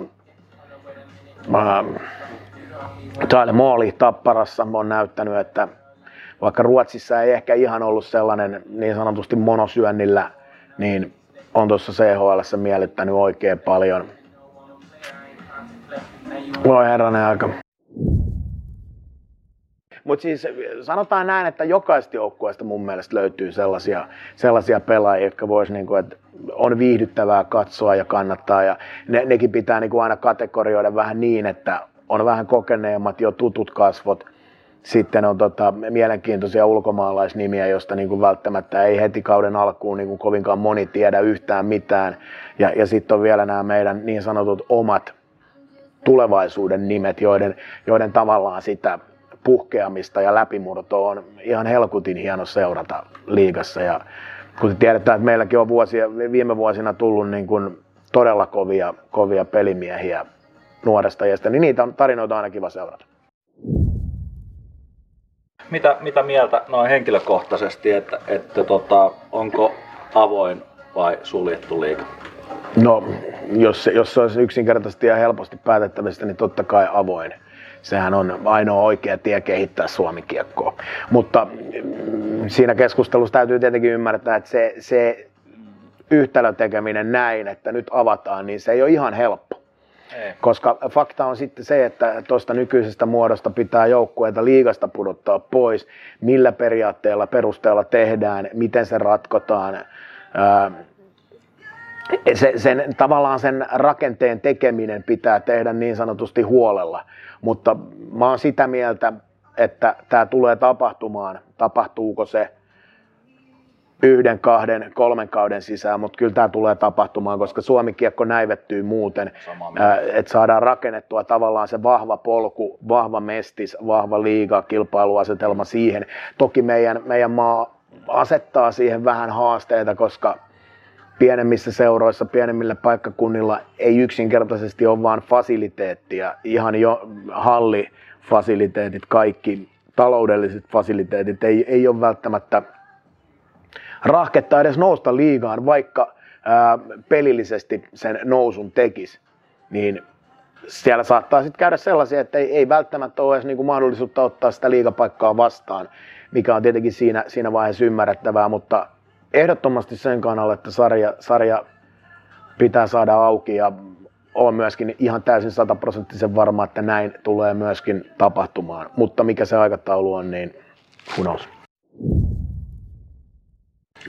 Tyler Maali Tapparassa on näyttänyt, että vaikka Ruotsissa ei ehkä ihan ollut sellainen niin sanotusti monosyönnillä, niin on tuossa CHL miellyttänyt oikein paljon. Voi herranen aika. Mutta siis sanotaan näin, että jokaista joukkueesta mun mielestä löytyy sellaisia, sellaisia pelaajia, jotka vois niinku, että on viihdyttävää katsoa ja kannattaa. Ja ne, nekin pitää niinku aina kategorioida vähän niin, että on vähän kokeneemmat jo tutut kasvot. Sitten on tota, mielenkiintoisia ulkomaalaisnimiä, joista niinku välttämättä ei heti kauden alkuun niinku kovinkaan moni tiedä yhtään mitään. Ja, ja sitten on vielä nämä meidän niin sanotut omat tulevaisuuden nimet, joiden, joiden tavallaan sitä puhkeamista ja läpimurtoa on ihan helkutin hieno seurata liigassa. Ja kun tiedetään, että meilläkin on vuosia, viime vuosina tullut niin kuin todella kovia, kovia pelimiehiä nuoresta iästä, niin niitä on, tarinoita on aina kiva seurata. Mitä, mitä mieltä noin henkilökohtaisesti, että, että tota, onko avoin vai suljettu liiga? No, jos jos se olisi yksinkertaisesti ja helposti päätettävistä, niin totta kai avoin. Sehän on ainoa oikea tie kehittää suomikiekkoa. Mutta mm, siinä keskustelussa täytyy tietenkin ymmärtää, että se, se yhtälön tekeminen näin, että nyt avataan, niin se ei ole ihan helppo. Ei. Koska fakta on sitten se, että tuosta nykyisestä muodosta pitää joukkueita liigasta pudottaa pois, millä periaatteella, perusteella tehdään, miten se ratkotaan. Se, sen, tavallaan sen rakenteen tekeminen pitää tehdä niin sanotusti huolella, mutta mä oon sitä mieltä, että tämä tulee tapahtumaan. Tapahtuuko se yhden, kahden, kolmen kauden sisään, mutta kyllä tämä tulee tapahtumaan, koska Suomi-kiekko näivettyy muuten, että saadaan rakennettua tavallaan se vahva polku, vahva mestis, vahva liiga, kilpailuasetelma siihen. Toki meidän, meidän maa asettaa siihen vähän haasteita, koska pienemmissä seuroissa, pienemmillä paikkakunnilla ei yksinkertaisesti ole vaan fasiliteettia, ihan jo hallifasiliteetit, kaikki taloudelliset fasiliteetit ei, ei ole välttämättä rahketta edes nousta liigaan, vaikka ää, pelillisesti sen nousun tekisi, niin siellä saattaa sitten käydä sellaisia, että ei, ei välttämättä ole edes niinku mahdollisuutta ottaa sitä liigapaikkaa vastaan, mikä on tietenkin siinä, siinä vaiheessa ymmärrettävää, mutta ehdottomasti sen kannalla, että sarja, sarja pitää saada auki ja olen myöskin ihan täysin sataprosenttisen varma, että näin tulee myöskin tapahtumaan. Mutta mikä se aikataulu on, niin knows.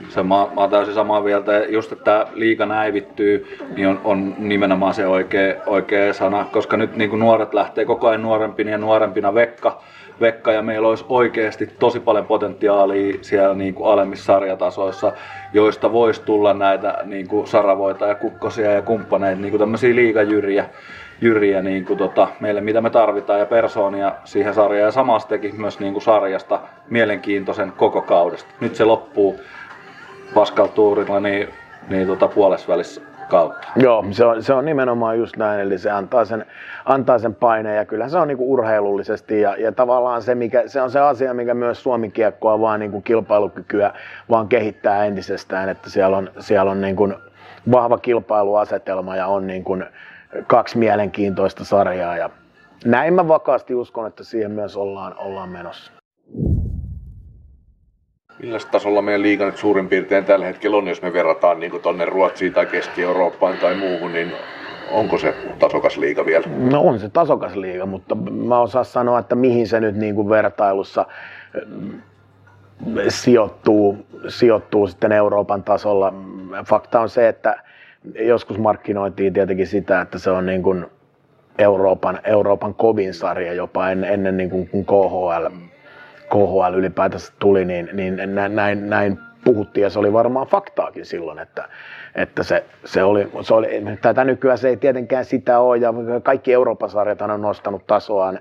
Se mä, mä oon täysin samaa mieltä. Just, että liiga näivittyy, niin on, on nimenomaan se oikea, oikea sana. Koska nyt niin kuin nuoret lähtee koko ajan nuorempina ja nuorempina. Vekka Vekka ja meillä olisi oikeasti tosi paljon potentiaalia siellä niin kuin alemmissa sarjatasoissa, joista voisi tulla näitä niin kuin saravoita ja kukkosia ja kumppaneita, niin kuin tämmöisiä liigajyriä jyriä niin kuin tota, meille, mitä me tarvitaan, ja persoonia siihen sarjaan. Ja samasta teki myös niin kuin sarjasta mielenkiintoisen koko kaudesta. Nyt se loppuu Pascal niin, niin tota, puolesvälissä kautta. Joo, se on, se on nimenomaan just näin, eli se antaa sen, antaa sen paineen ja kyllä se on niinku urheilullisesti ja, ja tavallaan se, mikä, se on se asia, mikä myös Suomi kiekkoa vaan niinku kilpailukykyä vaan kehittää entisestään, että siellä on, siellä on niinku vahva kilpailuasetelma ja on niinku kaksi mielenkiintoista sarjaa ja näin mä vakaasti uskon, että siihen myös ollaan, ollaan menossa. Millä tasolla meidän liiga nyt suurin piirtein tällä hetkellä on, jos me verrataan niin tuonne Ruotsiin tai Keski-Eurooppaan tai muuhun, niin onko se tasokas liiga vielä? No on se tasokas liiga, mutta mä osaan sanoa, että mihin se nyt niin kuin vertailussa mm, sijoittuu, sijoittuu sitten Euroopan tasolla. Fakta on se, että joskus markkinoitiin tietenkin sitä, että se on niin kuin Euroopan, Euroopan kovin sarja jopa ennen, ennen niin kuin, KHL KHL ylipäätänsä tuli, niin, niin näin, näin puhuttiin ja se oli varmaan faktaakin silloin, että, että se, se, oli, se oli, tätä nykyään se ei tietenkään sitä ole ja kaikki Euroopan sarjat on nostanut tasoaan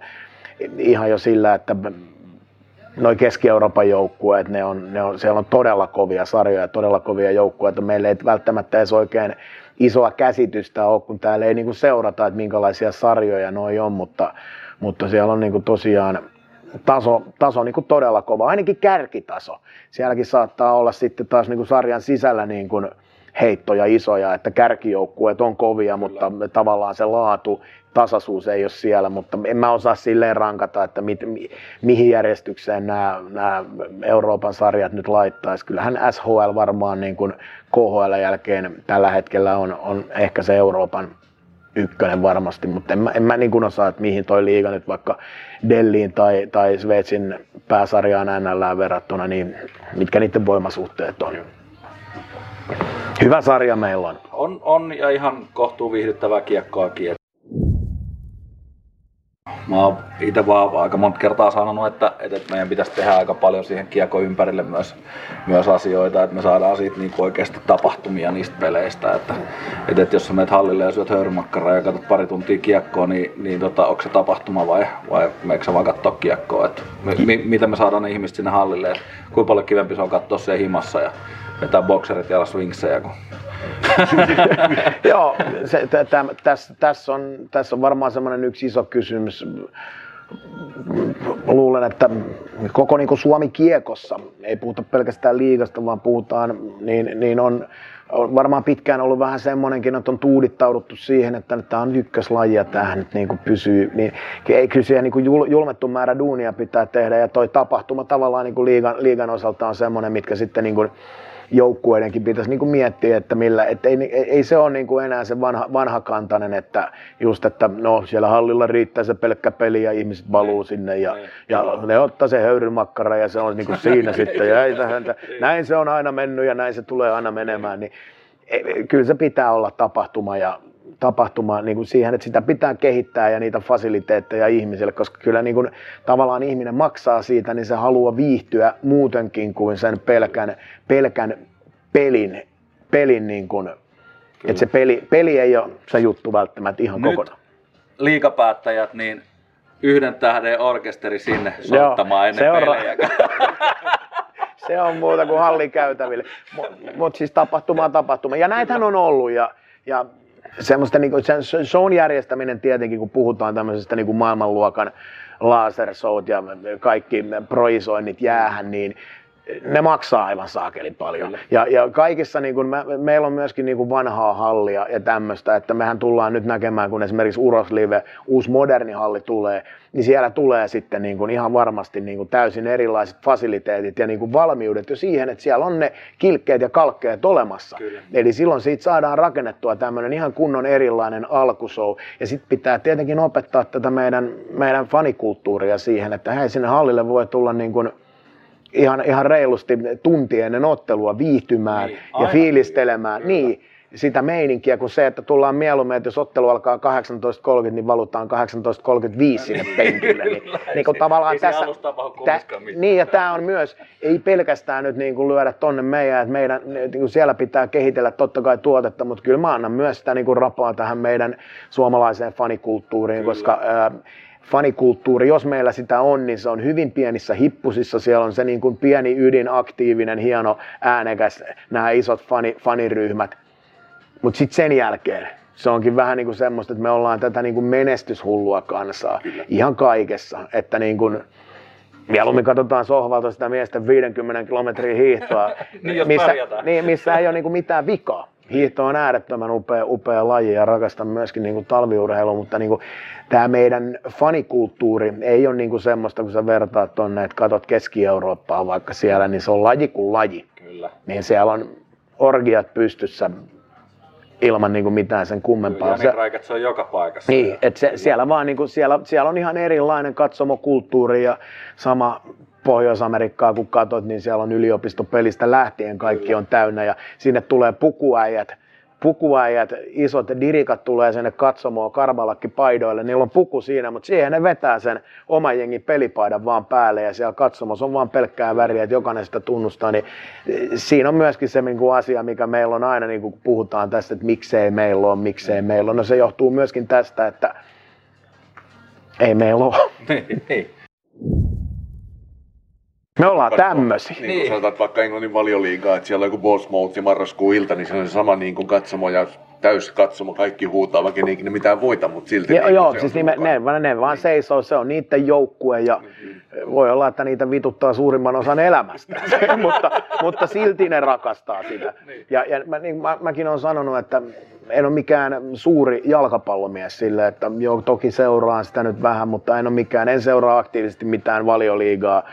ihan jo sillä, että noin Keski-Euroopan joukkueet, ne on, ne on, siellä on todella kovia sarjoja, todella kovia joukkueita. Meillä ei välttämättä edes oikein isoa käsitystä ole, kun täällä ei niinku seurata, että minkälaisia sarjoja noi on, mutta, mutta siellä on niinku tosiaan taso, taso niin kuin todella kova, ainakin kärkitaso. Sielläkin saattaa olla sitten taas niin kuin sarjan sisällä niin kuin heittoja isoja, että kärkijoukkueet on kovia, mutta tavallaan se laatu, tasaisuus ei ole siellä, mutta en mä osaa silleen rankata, että mi, mi, mihin järjestykseen nämä, nämä Euroopan sarjat nyt laittaisi. Kyllähän SHL varmaan niin kuin KHL jälkeen tällä hetkellä on, on ehkä se Euroopan ykkönen varmasti, mutta en mä, en mä niin kuin osaa, että mihin toi liiga nyt vaikka Delliin tai, tai Sveitsin pääsarjaan NL verrattuna, niin mitkä niiden voimasuhteet on. Hyvä sarja meillä on. On, on ja ihan kohtuu viihdyttävää kiekkoakin. Mä oon itse vaan aika monta kertaa sanonut, että, että meidän pitäisi tehdä aika paljon siihen kiekko ympärille myös, myös asioita, että me saadaan siitä niin oikeasti tapahtumia niistä peleistä. Että, että, että jos sä menet hallille ja syöt höyrymakkaraa ja katsot pari tuntia kiekkoa, niin, niin tota, onko se tapahtuma vai, vai meikö sä vaan katsoa kiekkoa? Että, mi, miten me saadaan ne ihmiset sinne hallille, että kuinka paljon kivempi se on katsoa siellä himassa ja vetää bokserit jalassa vinksejä, kun Joo, tässä täs on, täs on varmaan semmoinen yksi iso kysymys. Luulen, että koko niin kuin Suomi kiekossa, ei puhuta pelkästään liigasta, vaan puhutaan, niin, niin on, on varmaan pitkään ollut vähän semmoinenkin, että on tuudittauduttu siihen, että nyt tämä on ykköslaji ja tämähän nyt niin kuin pysyy. Niin, ei kyllä siihen niin kuin julmettu määrä duunia pitää tehdä ja toi tapahtuma tavallaan niin kuin liigan, liigan osalta on semmoinen, mitkä sitten niin kuin, joukkueidenkin pitäisi niin kuin miettiä, että, millä, että ei, ei, se ole niin kuin enää se vanha, vanhakantainen, että just, että no siellä hallilla riittää se pelkkä peli ja ihmiset valuu sinne ja, ja ne ottaa se höyrymakkara ja se on niin kuin siinä sitten ja ei tähän, näin se on aina mennyt ja näin se tulee aina menemään, niin e, kyllä se pitää olla tapahtuma ja tapahtuma niin kuin siihen, että sitä pitää kehittää ja niitä fasiliteetteja ihmisille, koska kyllä niin kuin, tavallaan ihminen maksaa siitä, niin se haluaa viihtyä muutenkin kuin sen pelkän, pelkän pelin, pelin niin kuin, että se peli, peli ei ole se juttu välttämättä ihan Nyt kokonaan. liikapäättäjät, niin yhden tähden orkesteri sinne soittamaan ennen seura- pelejä. se on muuta kuin hallikäytäville. Mutta mut siis tapahtuma on tapahtuma. Ja näitähän on ollut. Ja, ja semmoista niin kuin, sen shown järjestäminen tietenkin, kun puhutaan tämmöisestä niin kuin maailmanluokan lasershowt ja kaikki projisoinnit jäähän, niin ne maksaa aivan saakeli paljon. Ja, ja kaikissa, niin kun me, meillä on myöskin niin kun vanhaa hallia ja tämmöistä, että mehän tullaan nyt näkemään, kun esimerkiksi Uroslive, uusi moderni halli tulee, niin siellä tulee sitten niin kun ihan varmasti niin kun täysin erilaiset fasiliteetit ja niin kun valmiudet jo siihen, että siellä on ne kilkkeet ja kalkkeet olemassa. Kyllä. Eli silloin siitä saadaan rakennettua tämmöinen ihan kunnon erilainen alkushow. Ja sitten pitää tietenkin opettaa tätä meidän, meidän fanikulttuuria siihen, että hei, sinne hallille voi tulla niin kuin ihan, ihan reilusti tunti ennen ottelua viihtymään Niin, ja fiilistelemään. Niin, sitä meininkiä kuin se, että tullaan mieluummin, että jos ottelu alkaa 18.30, niin valutaan 18.35 sinne penkille. Niin, niin kuin tavallaan Ei tässä, tä, niin ja tämä on myös, ei pelkästään nyt niin kuin lyödä tonne meidän, että meidän, niin kuin siellä pitää kehitellä totta kai tuotetta, mutta kyllä mä annan myös sitä niin kuin rapaa tähän meidän suomalaiseen fanikulttuuriin, Kyllä. koska ää, fanikulttuuri, jos meillä sitä on, niin se on hyvin pienissä hippusissa. Siellä on se niin kuin pieni ydin, aktiivinen, hieno, äänekäs, nämä isot fani, faniryhmät. Mutta sitten sen jälkeen se onkin vähän niin kuin semmoista, että me ollaan tätä niin kuin menestyshullua kansaa Kyllä. ihan kaikessa. Että niin kuin, mieluummin katsotaan sohvalta sitä miesten 50 kilometrin hiihtoa, Niin, missä, niin, missä ei ole niin kuin mitään vikaa. Hiihto on äärettömän upea, upea laji ja rakastan myöskin niin kuin talviurheilua, mutta niin kuin, tämä meidän fanikulttuuri ei ole niin kuin semmoista, kun sä vertaat tonne, että katot Keski-Eurooppaa vaikka siellä, niin se on laji kuin laji. Kyllä. Niin siellä on orgiat pystyssä ilman niin kuin mitään sen kummempaa. Jani Raikat, se on joka paikassa. Niin, että se, siellä, vaan niinku, siellä, siellä on ihan erilainen katsomokulttuuri ja sama Pohjois-Amerikkaa kun katot, niin siellä on yliopistopelistä lähtien kaikki on täynnä ja sinne tulee pukuäijät, pukuäijät, isot dirikat tulee sinne katsomoon karvalakki paidoille, niillä on puku siinä, mutta siihen ne vetää sen oman jengin pelipaidan vaan päälle ja siellä katsomossa on vaan pelkkää väriä, että jokainen sitä tunnustaa, niin eh, siinä on myöskin se niin kuin asia, mikä meillä on aina, niin kun puhutaan tästä, että miksei meillä ole, miksei meillä ole, no se johtuu myöskin tästä, että ei meillä ole. niin, niin. Me ollaan tämmöisiä. Niin, niin. sanotaan, että vaikka Englannin valioliigaa, että siellä on joku Bournemouth ja marraskuun ilta, niin se on se sama niin kuin katsomo ja täys katsomo, kaikki huutaa, vaikka ne ikinä mitään voita, mutta silti Ja, niin joo, se siis on ne, ne, ne vaan seisoo, se on niiden joukkue ja voi olla, että niitä vituttaa suurimman osan elämästä, mutta, mutta silti ne rakastaa sitä. Ja, ja mä, niin, mä, mäkin olen sanonut, että en ole mikään suuri jalkapallomies sille, että joo, toki seuraan sitä nyt vähän, mutta en ole mikään, en seuraa aktiivisesti mitään valioliigaa.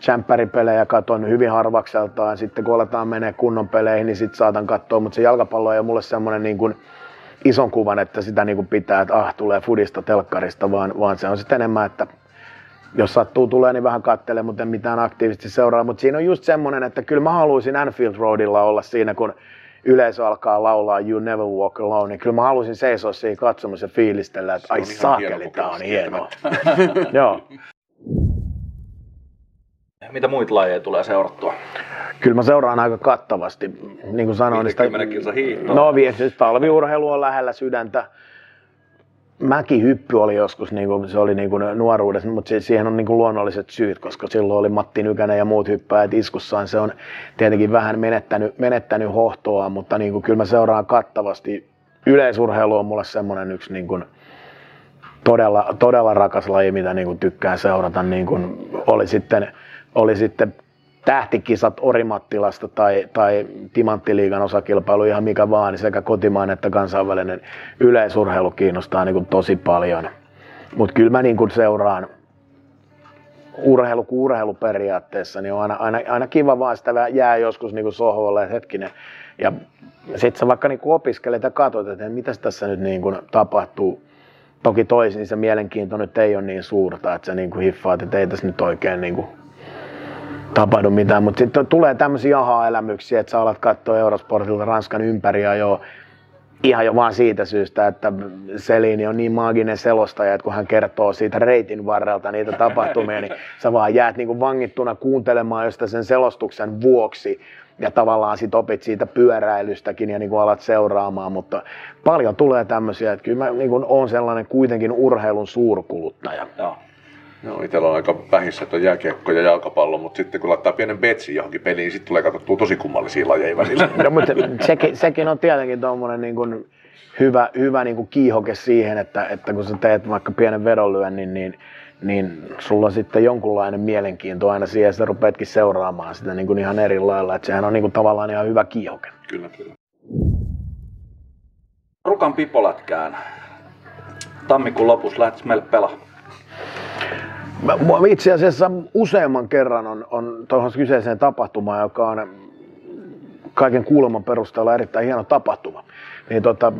Champpäripelejä katon hyvin harvakseltaan, sitten kun aletaan menee kunnon peleihin, niin sitten saatan katsoa, mutta se jalkapallo ei ole mulle semmoinen niin kuin, ison kuvan, että sitä niin kuin pitää, että ah, tulee fudista telkkarista, vaan, vaan se on sitten enemmän, että jos sattuu tulee, niin vähän kattele, mutta en mitään aktiivisesti seuraa. Mutta siinä on just semmoinen, että kyllä mä haluaisin Anfield Roadilla olla siinä, kun yleisö alkaa laulaa You Never Walk Alone, niin kyllä mä haluaisin seisoa siinä katsomassa ja fiilistellä, että ai saakeli, tää on hienoa. Joo. Mitä muita lajeja tulee seurattua? Kyllä mä seuraan aika kattavasti, niin kuin sanoin. niin sitä- 50 kilsa hiihtoa. No siis talviurheilu on lähellä sydäntä. Mäkihyppy oli joskus, niin kuin, se oli niin kuin nuoruudessa, mutta se- siihen on niin kuin luonnolliset syyt, koska silloin oli Matti Nykänen ja muut hyppäjät iskussaan. Se on tietenkin vähän menettänyt, menettänyt hohtoa, mutta niin kuin, kyllä mä seuraan kattavasti. Yleisurheilu on mulle semmoinen yksi niin kuin, todella, todella rakas laji, mitä niin kuin tykkään seurata. Niin kuin oli, sitten, oli sitten tähtikisat Orimattilasta tai, tai Timanttiliigan osakilpailu, ihan mikä vaan, niin sekä kotimainen että kansainvälinen yleisurheilu kiinnostaa niin kuin tosi paljon. Mutta kyllä mä niin kuin seuraan urheilu kuin urheilu periaatteessa, niin on aina, aina, aina kiva vaan sitä jää joskus niin kuin sohvalle, että hetkinen. Ja sitten sä vaikka niin opiskelet ja katsot, että mitä tässä nyt niin kuin tapahtuu. Toki toisin se mielenkiinto nyt ei ole niin suurta, että sä niin kuin hiffaat, että ei tässä nyt oikein niin kuin tapahdu mitään, mutta sitten tulee tämmöisiä aha-elämyksiä, että sä alat katsoa Eurosportilta Ranskan ympäri jo ihan jo vaan siitä syystä, että Selini on niin maaginen selostaja, että kun hän kertoo siitä reitin varrelta niitä tapahtumia, niin sä vaan jäät niin kuin vangittuna kuuntelemaan josta sen selostuksen vuoksi ja tavallaan sit opit siitä pyöräilystäkin ja niin kuin alat seuraamaan, mutta paljon tulee tämmöisiä, että kyllä mä niin kuin oon sellainen kuitenkin urheilun suurkuluttaja. Joo. Joo, itsellä on aika vähissä, että on jääkiekko ja jalkapallo, mutta sitten kun laittaa pienen betsin johonkin peliin, niin sitten tulee katsottua tosi kummallisia lajeja välillä. No, mutta sekin, sekin on tietenkin tuommoinen niin kuin hyvä, hyvä niin kuin kiihoke siihen, että, että kun sä teet vaikka pienen vedonlyönnin, niin, niin sulla on sitten jonkunlainen mielenkiinto aina siihen, ja sä rupeatkin seuraamaan sitä niin kuin ihan eri lailla. Että sehän on niin kuin tavallaan ihan hyvä kiihoke. kyllä, kyllä. Rukan pipolätkään. Tammikuun lopussa lähtis meille pelaa. Mä- Mua itse asiassa useamman kerran on, on tuohon kyseiseen tapahtumaan, joka on kaiken kuuleman perusteella erittäin hieno tapahtuma. Niin tota,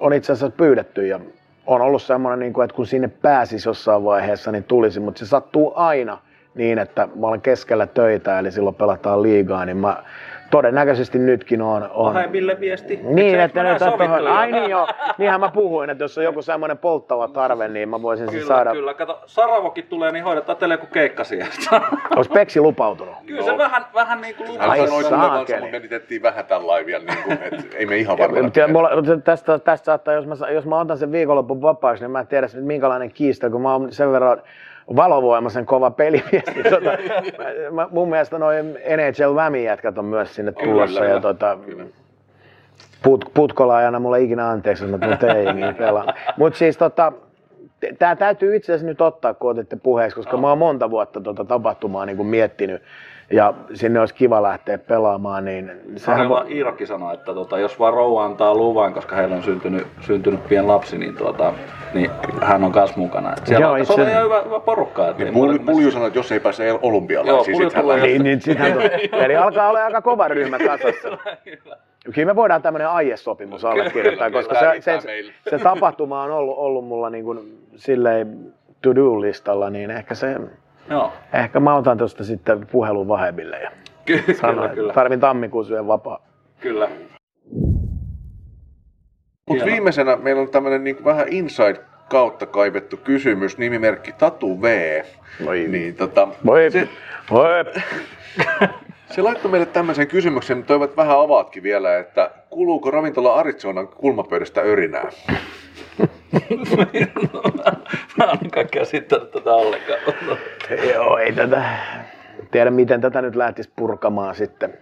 on itse asiassa pyydetty ja on ollut semmoinen, niin kuin, että kun sinne pääsisi jossain vaiheessa, niin tulisi, mutta se sattuu aina niin, että mä olen keskellä töitä, eli silloin pelataan liigaa, niin mä todennäköisesti nytkin on. on. Pahemmille viesti. Niin, että tohon, sovittelu? ai niin joo, niinhän mä puhuin, että jos on joku semmoinen polttava tarve, niin mä voisin sen Kyllä, saada. kyllä. Kato, Saravokin tulee, niin hoidetaan teille joku keikka sieltä. Olisi Peksi lupautunut. kyllä se vähän, vähän niin kuin Hän Ai saakeli. mutta menitettiin vähän tämän laivia, niin kuin, että ei me ihan varmaan. Tästä, tästä saattaa, jos mä, jos mä otan sen viikonlopun vapaaksi, niin mä en tiedä nyt minkälainen kiista, kun mä oon sen verran valovoimaisen kova pelimies. Niin tota, mä, mun mielestä noin NHL Vämi jätkät on myös sinne tulossa. kyllä. ja tota, put, Putkola ei anna mulle ikinä anteeksi, jos mä tulen teihin pelaan. Mutta siis tota, tämä täytyy itse asiassa nyt ottaa, kun otitte puheeksi, koska mä oon monta vuotta tota tapahtumaa niin kuin miettinyt ja sinne olisi kiva lähteä pelaamaan, niin sehän Harjoilla Iirakki sanoi, että tota, jos vaan rouva antaa luvan, koska heillä on syntynyt, syntynyt pieni lapsi, niin, tota, niin hän on kanssa mukana. Et siellä Joo, on, se itse- on ihan hyvä, hyvä porukka. Et ei Niin Pulju, Pulju sanoi, että jos ei pääse olympialaisiin, Pulju sitten hän. Niin, niin sitähän tu- Eli alkaa olla aika kova ryhmä kasassa. Kyllä me voidaan tämmöinen aiesopimus allekirjoittaa, Kyllä, koska kyllä, se, se, meille. se tapahtuma on ollut, ollut mulla niin kuin silleen to-do-listalla, niin ehkä se, Joo, ehkä mä otan tuosta sitten puhelun vahemmille ja Ky- kyllä, sanon, kyllä, tarvin tammikuun syön vapaa. kyllä. Mutta Hienoa. viimeisenä meillä on tämmöinen niin vähän inside kautta kaivettu kysymys, nimimerkki Tatu V. Voi, Niin, tota, voi, se, voi. se laittoi meille tämmöisen kysymyksen, toivat vähän avaatkin vielä, että kuuluuko ravintola Arizonan kulmapöydästä örinää? Mä en kaikkea sitten tätä ollenkaan. Joo, ei tätä, tiedä miten tätä nyt lähtisi purkamaan sitten.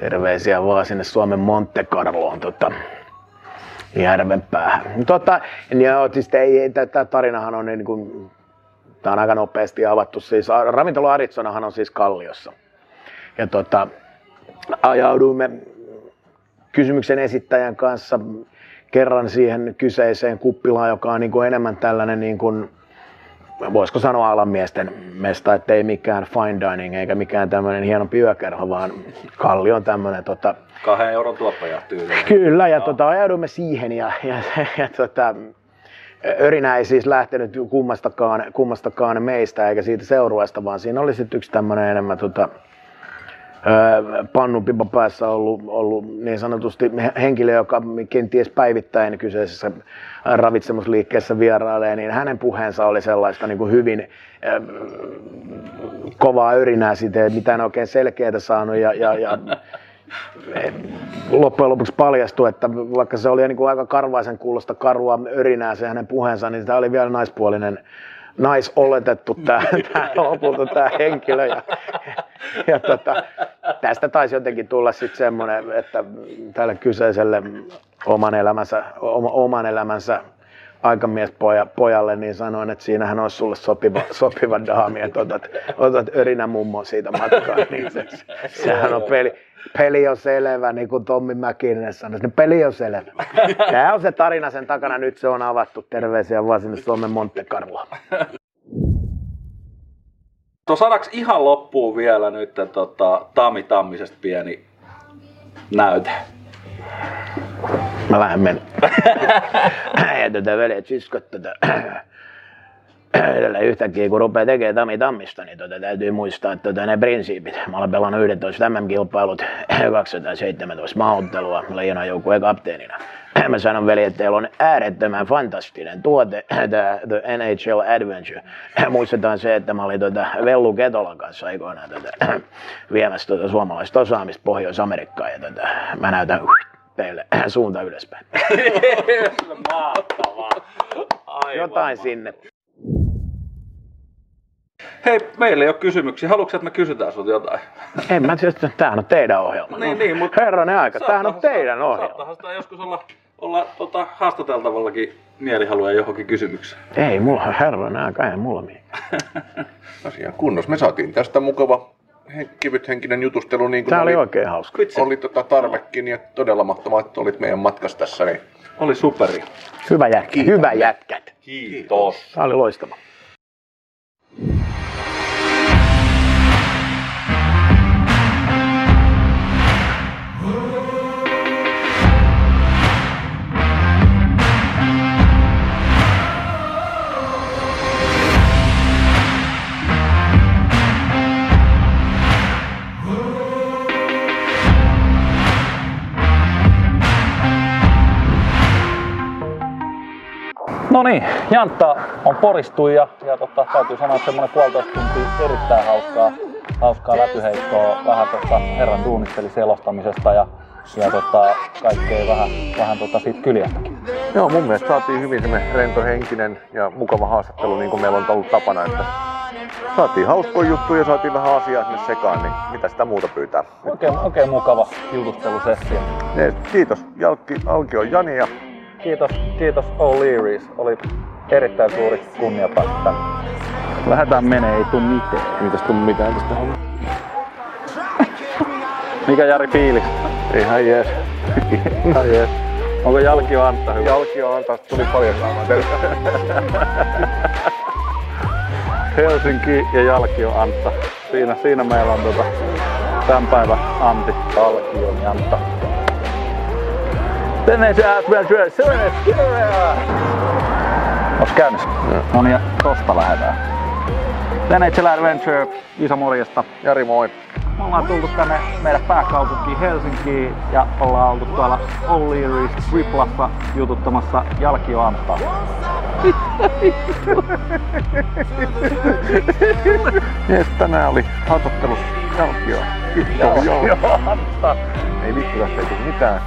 Terveisiä vaan sinne Suomen Monte Carloon tota, järven päähän. Tota, niin joo, siis ei, ei, tämä tarinahan on niin kuin, tämä on aika nopeasti avattu. Siis ravintola Arizonahan on siis Kalliossa. Ja tota, ajauduimme kysymyksen esittäjän kanssa kerran siihen kyseiseen kuppilaan, joka on niin kuin enemmän tällainen niin kuin, voisiko sanoa alamiesten mesta, että ei mikään fine dining eikä mikään tämmöinen hieno yökerho, vaan kalli on tämmöinen tota, Kahden euron tuoppaja. Kyllä, ja tota, ajauduimme siihen ja, ja, ja tota, Örinä ei siis lähtenyt kummastakaan, kummastakaan meistä eikä siitä seurueesta, vaan siinä oli sitten yksi tämmöinen enemmän tota, pannunpipa päässä ollut, ollut niin sanotusti henkilö, joka kenties päivittäin kyseisessä ravitsemusliikkeessä vierailee, niin hänen puheensa oli sellaista niin kuin hyvin kovaa örinää siitä, ei mitään oikein selkeää saanut ja, ja, ja loppujen lopuksi paljastui, että vaikka se oli niin kuin aika karvaisen kuulosta karua örinää se hänen puheensa, niin tämä oli vielä naispuolinen naisoletettu tämä, tämä lopulta tämä henkilö. Ja, ja tota, tästä taisi jotenkin tulla sitten semmoinen, että tälle kyseiselle oman elämänsä, oma, oman elämänsä aikamiespojalle, niin sanoin, että siinähän olisi sulle sopiva, sopiva daami, että otat, otat örinä mummo siitä matkaan. Niin se, sehän on peli, peli on selvä, niin kuin Tommi Mäkinen sanoi, niin peli on selvä. Tämä on se tarina sen takana, nyt se on avattu. Terveisiä vaan sinne Suomen Monte Carloon. Tuo saadaanko ihan loppuun vielä nyt tota, Tami Tammisesta pieni näyte? Mä vähän menen. ja tätä veljet siskot tätä. Tällä yhtäkkiä kun rupeaa tekemään Tami Tammista, niin tota, täytyy muistaa, että tota, ne prinsiipit. Mä olen pelannut 11 MM-kilpailut, 217 maaottelua leijonan joukkueen kapteenina. Mä sanon veli, että teillä on äärettömän fantastinen tuote, tämä The NHL Adventure. Muistetaan se, että mä olin tota Vellu Ketolan kanssa aikoinaan tota, viemässä tota suomalaista osaamista Pohjois-Amerikkaan. Ja tota, mä näytän teille suunta ylöspäin. Mahtavaa. Aivan Jotain sinne. Hei, meillä ei ole kysymyksiä. Haluatko, että me kysytään sinulta jotain? En mä tiedä, tämähän on teidän ohjelma. Niin, niin, mutta... Herranen aika, tämähän on teidän ohjelma. Saattahan sitä joskus olla, olla tota, haastateltavallakin mielihalua johonkin kysymykseen. Ei mulla, herranen aika, ei mulla mitään. Asian kunnossa. Me saatiin tästä mukava he- kevythenkinen jutustelu, niin kuin Tää oli oli, oikein hauska. Vitsi, oli tota tarvekin ja todella mahtavaa, että olit meidän matkassa tässä. Niin oli superi. Hyvä jätkä, hyvä jätkät. Kiitos. Tää oli loistava. No niin, Jantta on poristu ja, ja totta, täytyy sanoa, että semmoinen puolitoista tuntia erittäin hauskaa, hauskaa läpyheittoa vähän tuosta herran duunisteli selostamisesta ja, ja tota, kaikkea vähän, vähän tota siitä kyljästäkin. Joo, mun mielestä saatiin hyvin semmoinen rentohenkinen ja mukava haastattelu, niin kuin meillä on ollut tapana, että saatiin hauskoja juttuja ja saatiin vähän asiaa sinne sekaan, niin mitä sitä muuta pyytää. Oikein, oikein mukava jutustelusessio. Jees, Kiitos Jalkki, Alkio Jani ja Kiitos, kiitos O'Learys. Oli erittäin suuri kunnia päästä. Lähdetään menee, ei tuu mitään. ei tästä tule mitään tästä hommasta. Mikä Jari fiilis? Ihan jees. Ihan jees. Onko Jalki Antta hyvä? Jalki on antaa, tuli paljon saamaan. Helsinki ja Jalki on Antta. Siinä, siinä meillä on tota, tämän päivän Antti, Alkion ja Antta. Tänne se Adventure, sellainen kirja! Onks käynnissä? No niin, ja tosta lähdetään. Tänne Adventure, Iso morjesta. Jari moi. Me ollaan tultu tänne meidän pääkaupunkiin Helsinkiin ja ollaan oltu tuolla O'Leary's Triplassa jututtamassa Jalkio Anttaa. Jees, tänään oli haastattelussa Jalkio. Joo, joo. Jalkio Antta. Ei vittu, tästä ei tule mitään.